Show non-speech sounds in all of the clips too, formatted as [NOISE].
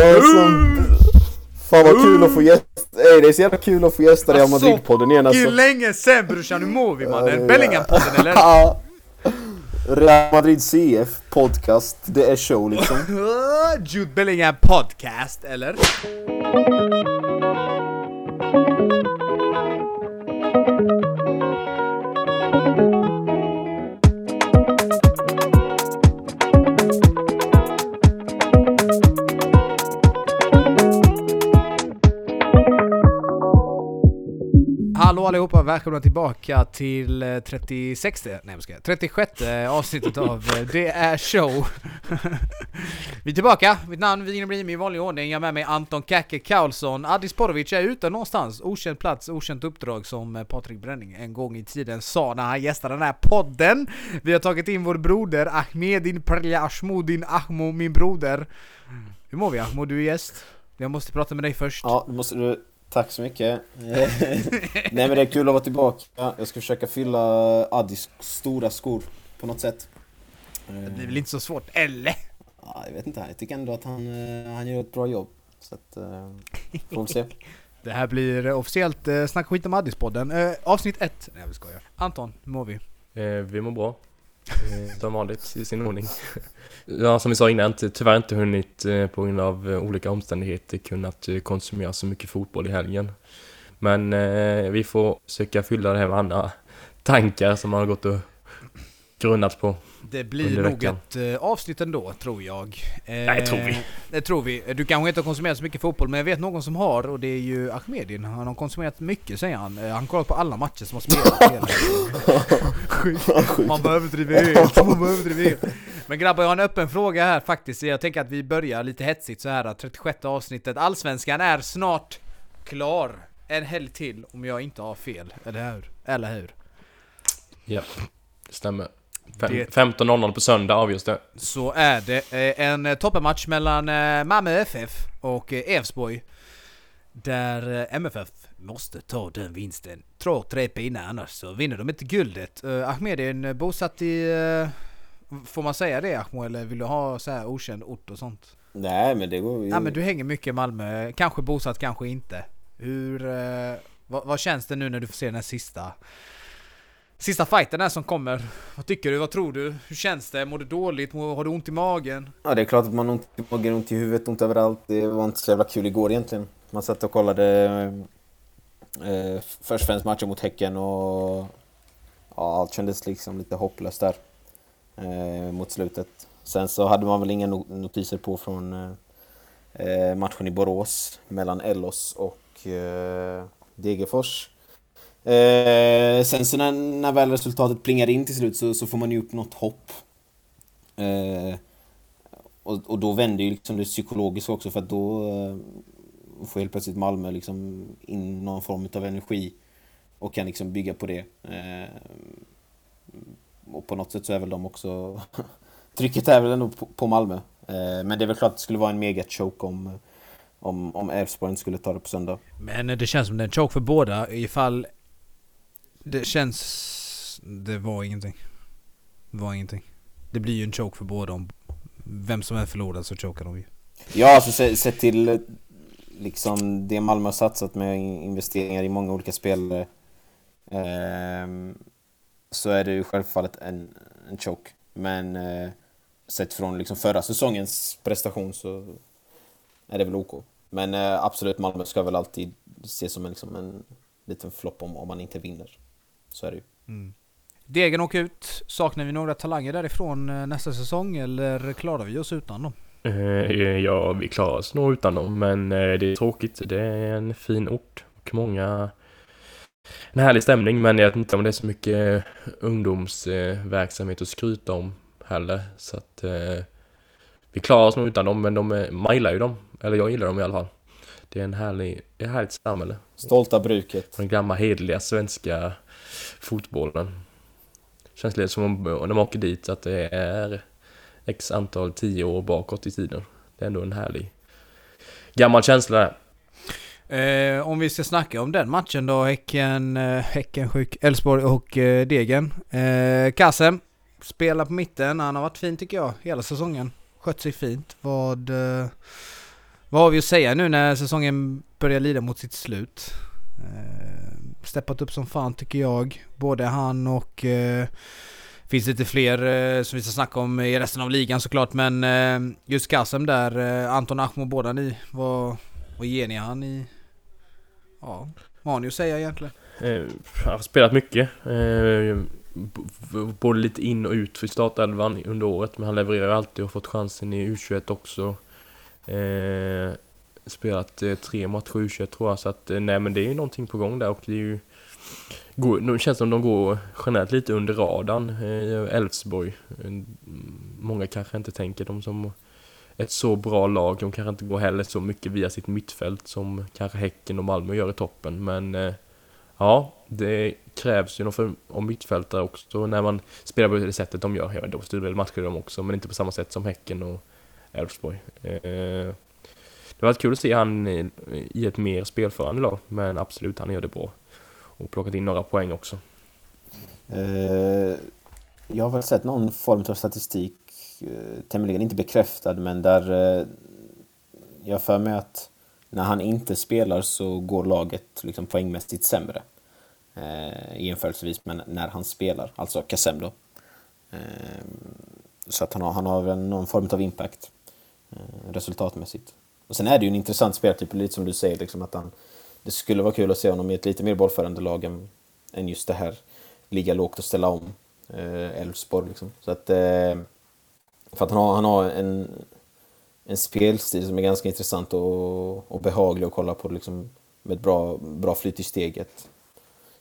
som... Fan vad kul att få gästa, Ey, det är så jävla kul att få gästa Real Madrid-podden igen alltså. alltså. länge sen brorsan, hur mår vi mannen? Bellingham-podden eller? Real Madrid CF podcast, det är show liksom. [LAUGHS] Jude Bellingham podcast eller? Hallå allihopa, välkomna tillbaka till eh, 36 nej jag ska 36 eh, avsnittet av eh, Det är show. Vi är tillbaka, mitt namn Wigner Brim i vanlig ordning, jag har med mig Anton Kacke Karlsson. Adis Porovic är ute någonstans, okänd plats, okänt uppdrag som Patrik Bränning en gång i tiden sa när han gästade den här podden. Vi har tagit in vår broder Ahmedin Prelja Ashmudin Ahmo, min broder. Hur mår vi Ahmo, du är gäst? Jag måste prata med dig först. Ja, måste du... Tack så mycket. [LAUGHS] Nej men det är kul att vara tillbaka. Jag ska försöka fylla Addis stora skor på något sätt. Det är väl inte så svårt, eller? Ja, jag vet inte, jag tycker ändå att han, eh, han gör ett bra jobb. Så att, eh, får vi se. [LAUGHS] Det här blir officiellt eh, Snacka skit om Addis-podden. Avsnitt ett. Nej vi skojar. Anton, hur mår vi? Eh, vi mår bra. Eh, som vanligt i sin ordning. ja, som vi sa innan, tyvärr inte hunnit eh, på grund av eh, olika omständigheter kunnat konsumera så mycket fotboll i helgen. Men eh, vi får försöka fylla det här med andra tankar som man har gått och grunnat på. Det blir nog ett eh, avsnitt ändå, tror jag. Eh, Nej, tror vi. Det tror vi. Du kanske inte har konsumerat så mycket fotboll, men jag vet någon som har och det är ju Ahmedin. Han har konsumerat mycket säger han. Eh, han har kollat på alla matcher som har spelats. [LAUGHS] Man behöver överdriva helt, man behöver överdriva helt. Men grabbar, jag har en öppen fråga här faktiskt. Jag tänker att vi börjar lite hetsigt så här. 36 avsnittet. Allsvenskan är snart klar. En helg till om jag inte har fel. Eller hur? Eller hur? Ja, det stämmer. Fem- Det- 15.00 på söndag avgörs det. Så är det eh, en eh, toppenmatch mellan eh, Malmö FF och Elfsborg. Där MFF måste ta den vinsten. Trå tre pinnar annars så vinner de inte guldet. Uh, Ahmedin eh, bosatt i... får man säga det Ahmo eller vill du ha så här okänd ort och sånt? Nej men det går ju... Ja men du hänger mycket i Malmö, kanske bosatt, kanske inte. Hur... vad, vad känns det nu när du får se den här sista... Sista fighten här som kommer. Vad tycker du? Vad tror du? Hur känns det? Mår du dåligt? Mår, har du ont i magen? Ja det är klart att man har ont i magen, ont i huvudet, ont överallt. Det var inte så jävla kul igår egentligen. Man satt och kollade eh, först och främst matchen mot Häcken och ja, allt kändes liksom lite hopplöst där eh, mot slutet. Sen så hade man väl inga notiser på från eh, eh, matchen i Borås mellan Ellos och eh, Degerfors. Eh, sen så när, när väl resultatet plingar in till slut så, så får man ju upp något hopp. Eh, och, och då vänder ju liksom det psykologiska också för att då eh, får helt plötsligt Malmö liksom in någon form av energi och kan liksom bygga på det. Eh, och på något sätt så är väl de också... [LAUGHS] Trycket är väl ändå på, på Malmö. Eh, men det är väl klart att det skulle vara en mega choke om om, om Elfsborg inte skulle ta det på söndag. Men det känns som det är en choke för båda ifall det känns... Det var ingenting. Det var ingenting. Det blir ju en choke för båda om vem som än förlorar så chokar de ju. Ja, alltså se- sett till liksom det Malmö har satsat med investeringar i många olika spelare eh, så är det ju självfallet en, en choke. Men eh, sett från liksom förra säsongens prestation så är det väl OK. Men eh, absolut, Malmö ska väl alltid ses som en, liksom en liten flopp om, om man inte vinner. Så är det ju. Degen åker ut. Saknar vi några talanger därifrån eh, nästa säsong eller klarar vi oss utan dem? Eh, ja, vi klarar oss nog utan dem, men eh, det är tråkigt. Det är en fin ort och många... En härlig stämning, men jag vet inte om det är så mycket ungdomsverksamhet att skryta om heller. Så att eh, vi klarar oss nog utan dem, men de man gillar ju dem. Eller jag gillar dem i alla fall. Det är en härlig, ett härligt samhälle. Stolta bruket. Den gamla hederliga svenska fotbollen. Känns lite som om när man åker dit att det är x antal tio år bakåt i tiden. Det är ändå en härlig gammal känsla där. Eh, om vi ska snacka om den matchen då, Häcken, eh, Häcken sjuk, Elfsborg och eh, Degen. Eh, Kassem spelar på mitten, han har varit fin tycker jag hela säsongen. Skött sig fint. Vad, eh, Vad har vi att säga nu när säsongen börjar lida mot sitt slut? Eh, Steppat upp som fan tycker jag. Både han och eh, finns lite fler eh, som vi ska snacka om i resten av ligan såklart men eh, just Kasem där, eh, Anton Ahmo båda ni, vad, vad ger ni han i? Ja, vad har ni att säga egentligen? Eh, han har spelat mycket. Eh, både lite in och ut för startelvan under året. Men han levererar alltid och fått chansen i U21 också. Eh, Spelat eh, tre matcher i U21 tror jag. Så att eh, nej men det är ju någonting på gång där och det är ju... Går, det känns som de går generellt lite under radarn eh, Elfsborg. Mm, många kanske inte tänker dem som ett så bra lag. De kanske inte går heller så mycket via sitt mittfält som kanske Häcken och Malmö gör i toppen. Men eh, ja, det krävs ju någon form av mittfältare också när man spelar på det sättet de gör. Ja, då styr väl matcher de också, men inte på samma sätt som Häcken och Elfsborg. Eh, det var kul att se han i, ett mer spelförande lag, men absolut, han gör det bra. Och plockat in några poäng också. Eh, jag har väl sett någon form av statistik, eh, tämligen inte bekräftad, men där eh, jag har för mig att när han inte spelar så går laget liksom poängmässigt sämre. Eh, jämförelsevis med när han spelar, alltså Kassem då. Eh, så att han har, han har väl någon form av impact eh, resultatmässigt. Och sen är det ju en intressant speltyp, lite som du säger, liksom att han, det skulle vara kul att se honom i ett lite mer bollförande lag än, än just det här ligga lågt och ställa om eh, Elfsborg. Liksom. Så att, eh, för att han har, han har en, en spelstil som är ganska intressant och, och behaglig att kolla på liksom, med ett bra, bra flyt i steget.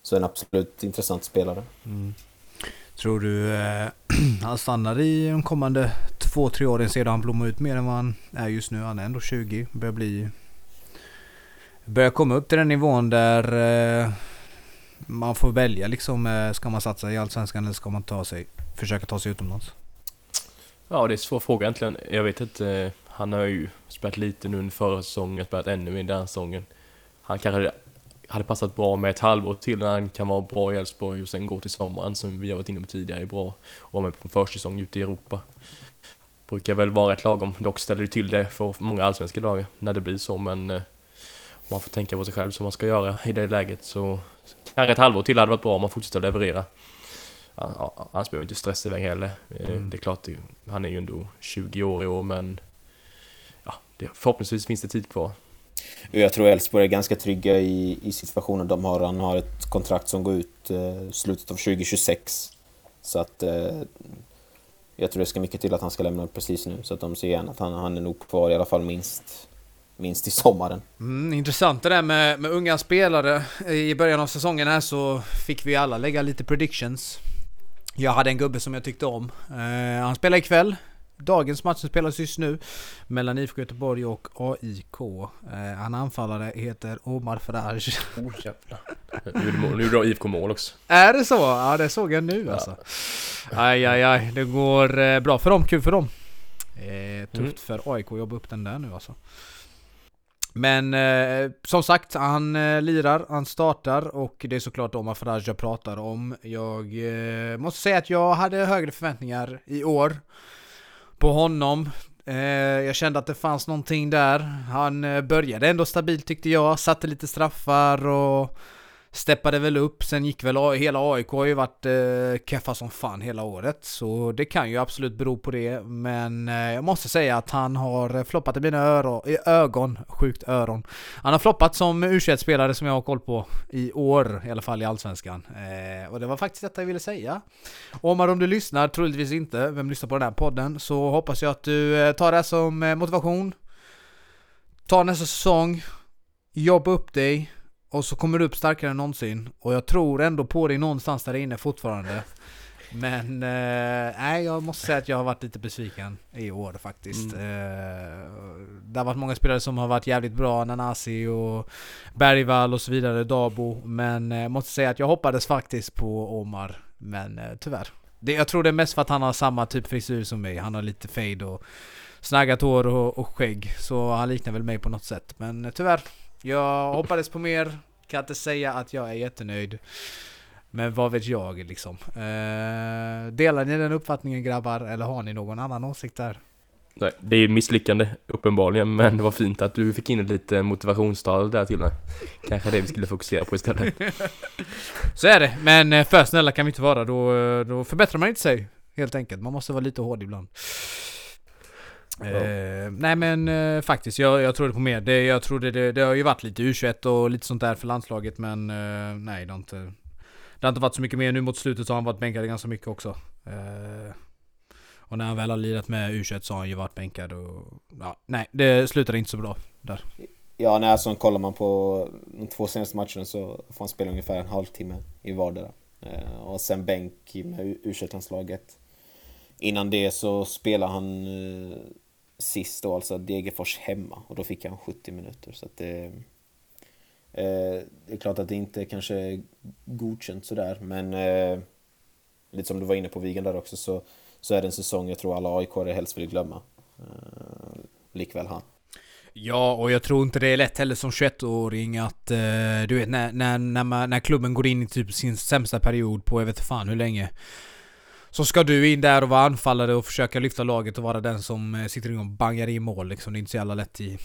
Så en absolut intressant spelare. Mm. Tror du eh, [CLEARS THROAT] han stannar i de kommande två, tre åren sedan han blommar ut mer än vad han är just nu? Han är ändå 20, börjar bli... Börjar komma upp till den nivån där eh, man får välja liksom. Eh, ska man satsa i Allsvenskan eller ska man ta sig, försöka ta sig utomlands? Ja, det är en svår fråga egentligen. Jag vet inte. Eh, han har ju spelat lite nu under förra säsongen, spelat ännu mer den här säsongen. Han kanske hade passat bra med ett halvår till när han kan vara bra i Elfsborg och sen gå till sommaren som vi har varit inne på tidigare är bra. Och vara med på en försäsong ute i Europa. Brukar väl vara rätt lagom. Dock ställer det till det för många allsvenska lag när det blir så men eh, om man får tänka på sig själv som man ska göra i det läget så kanske ett halvår till hade varit bra om man fortsätter att leverera. Ja, ja, Han behöver inte stressa iväg heller. Eh, Mm. Det är klart, han är ju ändå 20 år i år men ja, det, förhoppningsvis finns det tid kvar. Jag tror Elfsborg är ganska trygga i, i situationen de har. Han har ett kontrakt som går ut eh, slutet av 2026. Så att eh, jag tror det ska mycket till att han ska lämna precis nu. Så att de ser gärna att han, han är nog kvar i alla fall minst, minst i sommaren. Mm, intressant det där med, med unga spelare. I början av säsongen här så fick vi alla lägga lite predictions. Jag hade en gubbe som jag tyckte om. Eh, han spelar ikväll. Dagens match som spelas just nu mellan IFK Göteborg och AIK. Eh, han anfallare heter Omar Faraj. Oh jävlar. Nu det IFK mål också. Är det så? Ja det såg jag nu Ja. alltså. Aj aj aj, det går eh, bra för dem, kul för dem. Eh, tufft Mm. för AIK att jobba upp den där nu alltså. Men eh, som sagt, han eh, lirar, han startar och det är såklart Omar Faraj jag pratar om. Jag eh, måste säga att jag hade högre förväntningar i år på honom. Eh, jag kände att det fanns någonting där. Han eh, började ändå stabilt tyckte jag, satte lite straffar och steppade väl upp. Sen gick väl hela AIK har ju varit eh, keffa som fan hela året. Så det kan ju absolut bero på det. Men eh, jag måste säga att han har floppat i mina öron, i ögon, sjukt öron. Han har floppat som u spelare som jag har koll på i år, i alla fall i Allsvenskan. Eh, och det var faktiskt detta jag ville säga. Omar om du lyssnar, troligtvis inte, vem lyssnar på den här podden, så hoppas jag att du eh, tar det här som eh, motivation. Ta nästa säsong, jobba upp dig och så kommer du upp starkare än någonsin. Och jag tror ändå på dig någonstans där inne fortfarande. Men eh, nej, jag måste säga att jag har varit lite besviken i år faktiskt. Mm. Eh, det har varit många spelare som har varit jävligt bra, Nanasi och Bergvall och så vidare, Dabo. Men jag eh, måste säga att jag hoppades faktiskt på Omar. Men eh, tyvärr. Det, jag tror det är mest för att han har samma typ frisyr som mig. Han har lite fade och snaggat hår och, och skägg. Så han liknar väl mig på något sätt. Men eh, tyvärr. Jag hoppades på mer. Kan inte säga att jag är jättenöjd. Men vad vet jag liksom. Eh, delar ni den uppfattningen grabbar? Eller har ni någon annan åsikt där? Nej, det är ett misslyckande uppenbarligen, men det var fint att du fick in lite motivationstal där till mig. Kanske det vi skulle fokusera på istället. [LAUGHS] Så är det, men eh, för snälla kan vi inte vara, då, eh, då förbättrar man inte sig. Helt enkelt, man måste vara lite hård ibland. Eh, nej men eh, faktiskt, jag, jag trodde på mer. Det, jag trodde det, det har ju varit lite U21 och lite sånt där för landslaget men eh, nej det har inte Det har inte varit så mycket mer nu mot slutet så har han varit bänkad ganska mycket också. Eh, och när han väl har lirat med U21 så har han ju varit bänkad och ja, nej det slutade inte så bra där. Ja, nej, alltså kollar man på de två senaste matcherna så får han spela ungefär en halvtimme i vardera. Eh, och sen bänk med u landslaget Innan det så spelade han eh, sist då, alltså Degerfors hemma. Och då fick han 70 minuter. Så att det, eh, det är klart att det inte kanske är godkänt sådär, men eh, lite som du var inne på Vigan där också, så, så är det en säsong jag tror alla aik helst vill glömma. Eh, likväl han. Ja, och jag tror inte det är lätt heller som 21-åring att eh, du vet när, när, när, man, när klubben går in i typ sin sämsta period på jag vet fan hur länge. Så ska du in där och vara anfallare och försöka lyfta laget och vara den som eh, sitter in och bangar i mål liksom. Det är inte så jävla lätt i,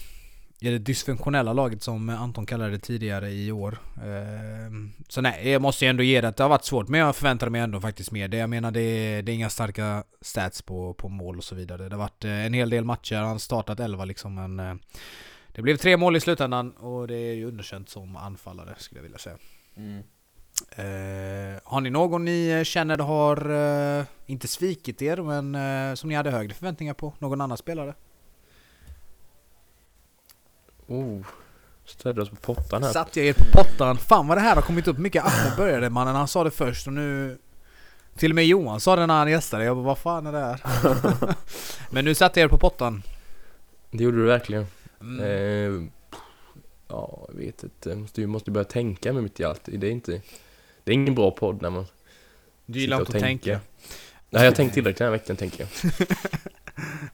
i det dysfunktionella laget som eh, Anton kallade det tidigare i år. Ehm, så nej, jag måste ju ändå ge det att det har varit svårt. Men jag förväntar mig ändå faktiskt mer. Det, jag menar det är, det är inga starka stats på, på mål och så vidare. Det har varit eh, en hel del matcher. Han har startat 11 liksom men eh, det blev tre mål i slutändan och det är ju underkänt som anfallare skulle jag vilja säga. Mm. Eh, har ni någon ni känner har, eh, inte svikit er, men eh, som ni hade högre förväntningar på? Någon annan spelare? Oh, ställde oss på pottan här. Satt jag er på pottan? Fan vad det här har kommit upp mycket. Ahmed började mannen, han sa det först och nu... Till och med Johan sa det när han gästade. Jag bara, vad fan är det här? [LAUGHS] men nu satte jag er på pottan. Det gjorde du verkligen. Mm. Eh, ja, jag vet inte. Du måste börja tänka med mitt i allt. Det är inte... Det är ingen bra podd när man Du gillar inte att tänka. Nej, jag har tänkt tillräckligt den här veckan tänker jag.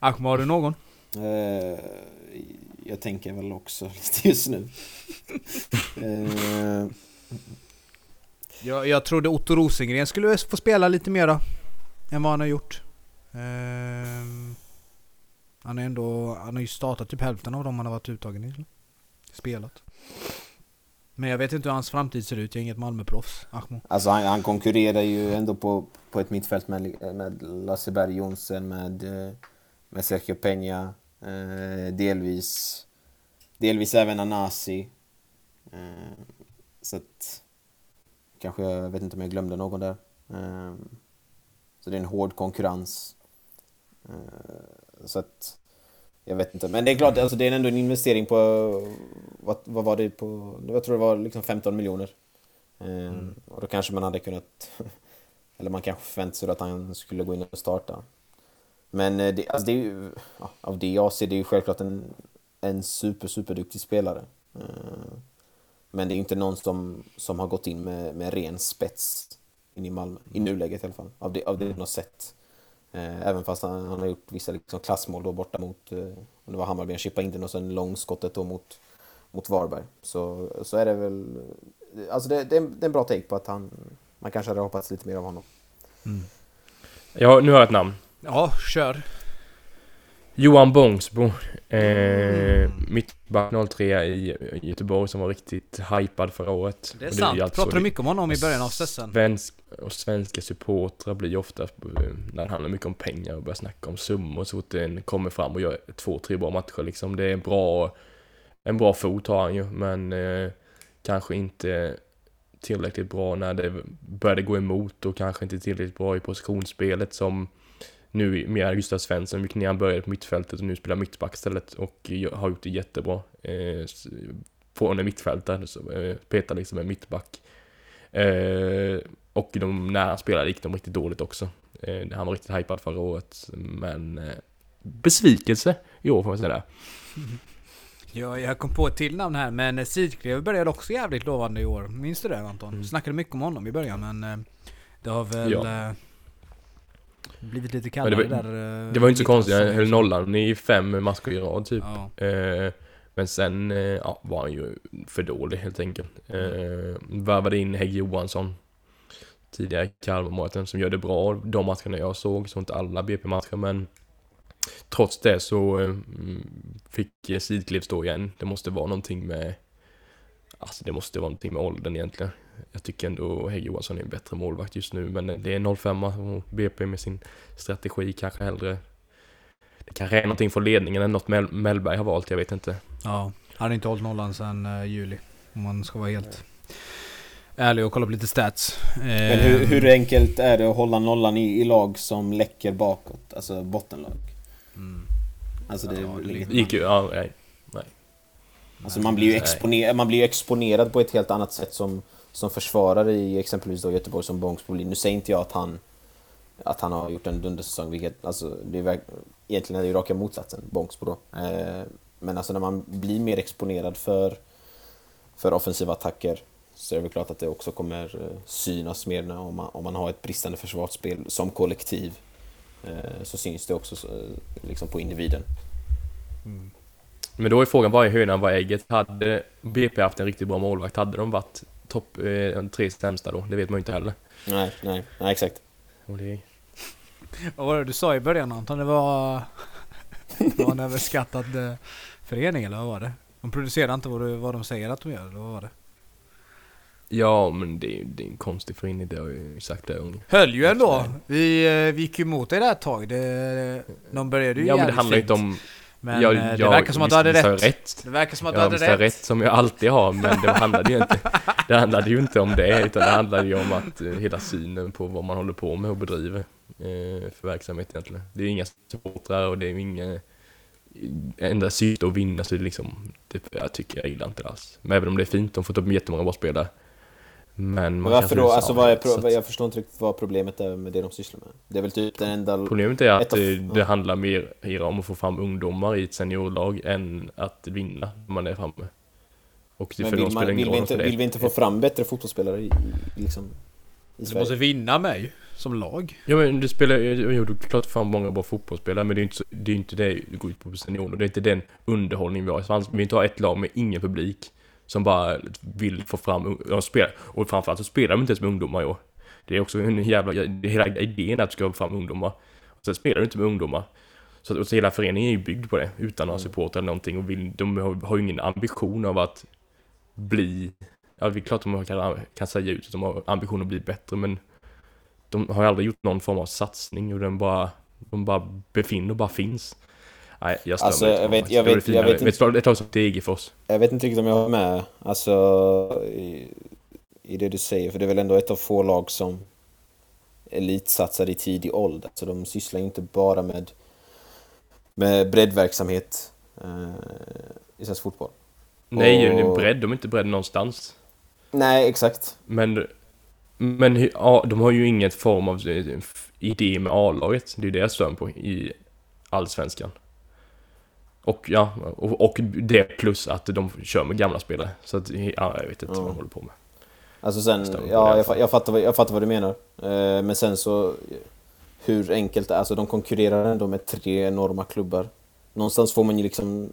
[LAUGHS] Ahmed, har du någon? Uh, jag tänker väl också lite just nu. uh... jag, jag trodde Otto Rosengren skulle få spela lite mera än vad han har gjort. Uh, han, är ändå, han har ju startat typ hälften av dem han har varit uttagen i. Spelat. Men jag vet inte hur hans framtid ser ut, jag är inget Malmöproffs, Ahmo. Alltså han, han, konkurrerar ju ändå på, på ett mittfält med, med Lasse Berg Jonsen, med, eh, med Sergio Peña, eh, delvis, delvis även Anasi. Eh, så att, kanske, jag vet inte om jag glömde någon där. Eh, så det är en hård konkurrens. Eh, så att jag vet inte, men det är klart, alltså det är ändå en investering på... Vad, vad var det på? Jag tror det var liksom 15 miljoner. Eh, mm. Och då kanske man hade kunnat... [LAUGHS] Eller man kanske förväntade sig att han skulle gå in och starta. Men eh, det, alltså det är ju... Ja, av det jag ser, det är ju självklart en, en super, super duktig spelare. Eh, men det är inte någon som, som har gått in med, med ren spets in i Malmö. I nuläget i alla fall. Av det, av det man har sett. Eh, även fast han, han, har gjort vissa liksom klassmål då borta mot, eh, det var Hammarby, han chippade in den och sen långskottet då mot, mot Varberg. Så, så är det väl, alltså det, det, är, det är en bra take på att han, man kanske hade hoppats lite mer av honom. Mm. Ja, nu har jag ett namn. Ja, kör. Johan Bångsbo. Eh, mittback 03 i Göteborg som var riktigt hypad förra året. Det är sant. Är Pratade mycket om honom i början av säsongen? Svensk, och svenska supportrar blir ofta, eh, när det handlar mycket om pengar och börjar snacka om summor så fort den kommer fram och gör två, tre bra matcher liksom. Det är en bra, en bra fot har han ju, men eh, kanske inte tillräckligt bra när det började gå emot och kanske inte tillräckligt bra i positionsspelet som nu med Gustav Svensson, vilket när han började på mittfältet och nu spelar mittback istället och har gjort det jättebra. Eh, från en mittfältare, så eh, petar liksom en mittback. Eh, och de, när han spelade gick de riktigt dåligt också. Eh, han var riktigt hypad förra året, men eh, besvikelse i år får man säga det. [LAUGHS] Ja, jag kom på ett till namn här, men Sidklev började också jävligt lovande i år. Minns du det Anton? Mm. snackade mycket om honom i början, men eh, det har väl... Ja. Eh, blivit lite kallare det var, där. Eh, det var inte så konstigt, han höll nollan i fem matcher i rad typ. Ja. Eh, men sen eh, ja, var han ju för dålig helt enkelt. Eh, värvade in Hägg Johansson tidigare Kalmar-målvakten som gör det bra de matcherna jag såg, så inte alla BP-matcher men trots det så eh, fick Sidkliv stå igen. Det måste vara någonting med Alltså det måste vara någonting med åldern egentligen. Jag tycker ändå Hägg Johansson är en bättre målvakt just nu men det är 05 och BP med sin strategi kanske hellre Det kanske är någonting från ledningen än något Mel Mellberg har valt, jag vet inte. Ja, han har inte hållit nollan sedan uh, juli. Om man ska vara helt ärlig och kolla på lite stats. Men hur, hur enkelt är det att hålla nollan i, i lag som läcker bakåt? Alltså bottenlag? Mm. Alltså det, Ja, det Gick ju, ja, nej. Alltså man blir ju Nej. exponerad, man blir ju exponerad på ett helt annat sätt som, som försvarare i exempelvis då Göteborg som Bångsbo. Nu säger inte jag att han, att han har gjort en dundersäsong, vilket alltså, det är, egentligen är det ju raka motsatsen, Bångsbo då. Eh, men alltså när man blir mer exponerad för, för offensiva attacker så är det väl klart att det också kommer eh, synas mer när, om, man, om man har ett bristande försvarsspel som kollektiv. Eh, så syns det också så, liksom på individen. Mm. Men då är frågan, vad är hönan, vad är ägget? Hade BP haft en riktigt bra målvakt, hade de varit topp, eh, tre sämsta då? Det vet man ju inte heller. Nej, nej, nej exakt. Och det, Vad var det du sa i början Anton? Det var... det var en överskattad eh, förening eller vad var det? De producerar inte vad, du, vad de säger att de gör, eller vad var det? ja, men det, är- det är en konstig förening, det har jag ju sagt det gånger. Höll ju ändå! Vi, eh, vi gick ju emot dig där ett tag. Det, de började ju Ja, men det handlar ju inte om... Men jag, eh, det jag- verkar som att du hade rätt. jag rätt. Det verkar som att du hade jag rätt. rätt som jag alltid har, men det handlade ju inte, [LAUGHS] det handlade ju inte om det, utan det handlade ju om att eh, hela synen på vad man håller på med och bedriver eh, för verksamhet egentligen. Det är inga supportrar och det är ju inga enda syfte att vinna så det liksom, det, jag tycker jag gillar inte det alls. Men även om det är fint, de får ta upp jättemånga bra spelare. Men man varför då? Alltså vad är pro- att- jag förstår inte riktigt vad problemet är med det de sysslar med. Det är väl typ den enda... Problemet är att av- det ja. handlar mer, om att få fram ungdomar i ett seniorlag än att vinna när man är framme. Och det Men för vill, man, vill, vi roll inte, det. vill vi inte få fram bättre fotbollsspelare i, i, liksom, i Du måste vinna med ju, som lag. Ja men det spelar jo det är klart fan många bra fotbollsspelare men det är inte, så, det är inte det det går ut på på seniorer. Det är inte den underhållning vi har. Så Vi inte har ett lag med ingen publik som bara vill få fram ung- ja, spela. Och framförallt så spelar de inte ens med ungdomar i år. Det är också en jävla, det hela idén att du ska få fram ungdomar. Och sen spelar du inte med ungdomar. Så, och så hela föreningen är ju byggd på det, utan några supportrar eller någonting. Och vill, de har, har ingen ambition av att bli... Ja, det är klart de kan, kan säga ut att de har ambition att bli bättre, men de har ju aldrig gjort någon form av satsning och den bara, de bara befinner och bara finns. Nej, jag stör Alltså, jag vet- jag vet- jag vet inte- ett lag som Degerfors. Jag vet inte riktigt om jag har med alltså, i, i det du säger, för det är väl ändå ett av få lag som elitsatsar i tidig ålder. Så de sysslar ju inte bara med, med breddverksamhet eh, i svensk fotboll. Nej, det är Och- bredd, de är inte bredd någonstans. Nej, exakt. Men, men ja, de har ju inget form av eh, idé med A-laget. Det är det jag stör på i Allsvenskan. Och ja, och, och det plus att de kör med gamla spelare. Så att, ja, jag vet inte Ja. vad de håller på med. Alltså sen, Stämmer det ja, jag, fa- jag, fattar, vad- jag fattar vad du menar. Eh, men sen så, hur enkelt det är. Alltså de konkurrerar ändå med tre enorma klubbar. Någonstans får man ju liksom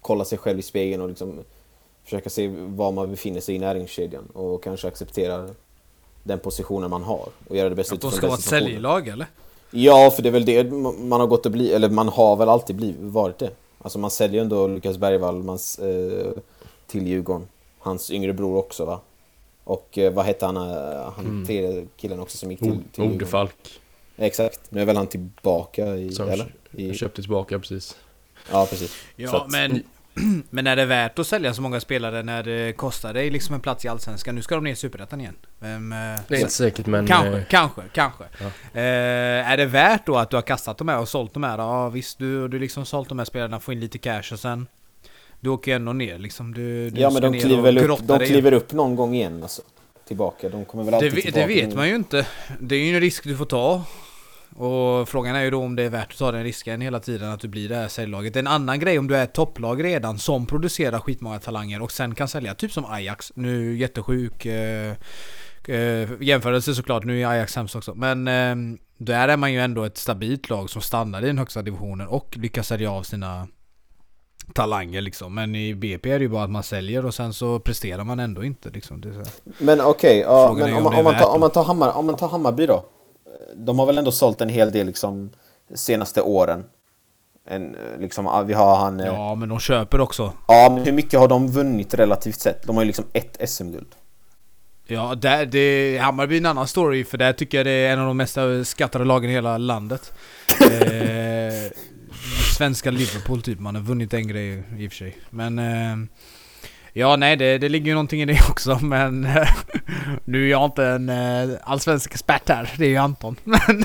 kolla sig själv i spegeln och liksom försöka se var man befinner sig i näringskedjan och kanske acceptera den positionen man har och göra det bästa Att de utifrån ska den vara ett situationen. säljlag eller? Ja, för det är väl det man har gått att bli, eller man har väl alltid blivit, varit det. Alltså man säljer ändå Lukas Bergvall mans, eh, till Djurgården. Hans yngre bror också va? Och eh, vad hette han, eh, han Mm. tredje killen också som gick till, till Djurgården? Odefalk. Exakt, nu är väl han tillbaka i, Som eller? I, köpte tillbaka precis. ja, precis. Ja, att- men, [CLEARS THROAT] men är det värt att sälja så många spelare när det kostar dig liksom en plats i Allsvenskan? Nu ska de ner i Superettan igen. Vem, eh, Det är inte säkert men... Kanske, eh, kanske, kanske. Ja. Eh, är det värt då att du har kastat de här och sålt de här? Ja visst, du du liksom sålt de här spelarna, får in lite cash och sen... Du åker ju ändå ner liksom. Du, du Ja men de kliver väl upp, de kliver upp någon gång igen alltså. Tillbaka, de kommer väl det, alltid ve- tillbaka. det vet man ju inte. Det är ju en risk du får ta. Och frågan är ju då om det är värt att ta den risken hela tiden att du blir det här säljlaget. En annan grej om du är ett topplag redan som producerar skitmånga talanger och sen kan sälja. Typ som Ajax. Nu jättesjuk eh, eh, jämförelse såklart. Nu är Ajax sämst också. Men eh, där är man ju ändå ett stabilt lag som stannar i den högsta divisionen och lyckas sälja av sina talanger liksom. Men i BP är det ju bara att man säljer och sen så presterar man ändå inte liksom. Men okej, men är om, om man- om, man tar, värt om, man tar Hammar, om man tar Hammarby då? De har väl ändå sålt en hel del liksom senaste åren. En, liksom, ah, vi har han... eh, Ja, men de köper också. Ja, men hur mycket har de vunnit relativt sett? De har ju liksom ett SM-guld. Ja, där, det, Hammarby är en annan story för där tycker jag det är en av de mest skattade lagen i hela landet. [LAUGHS] eh, svenska Liverpool typ, man har vunnit en grej i och för sig. Men... Eh, ja, nej det, det ligger ju någonting i det [LAUGHS] också men... eh, nu är jag inte en eh, allsvensk expert här, det är ju Anton. [LAUGHS] Men...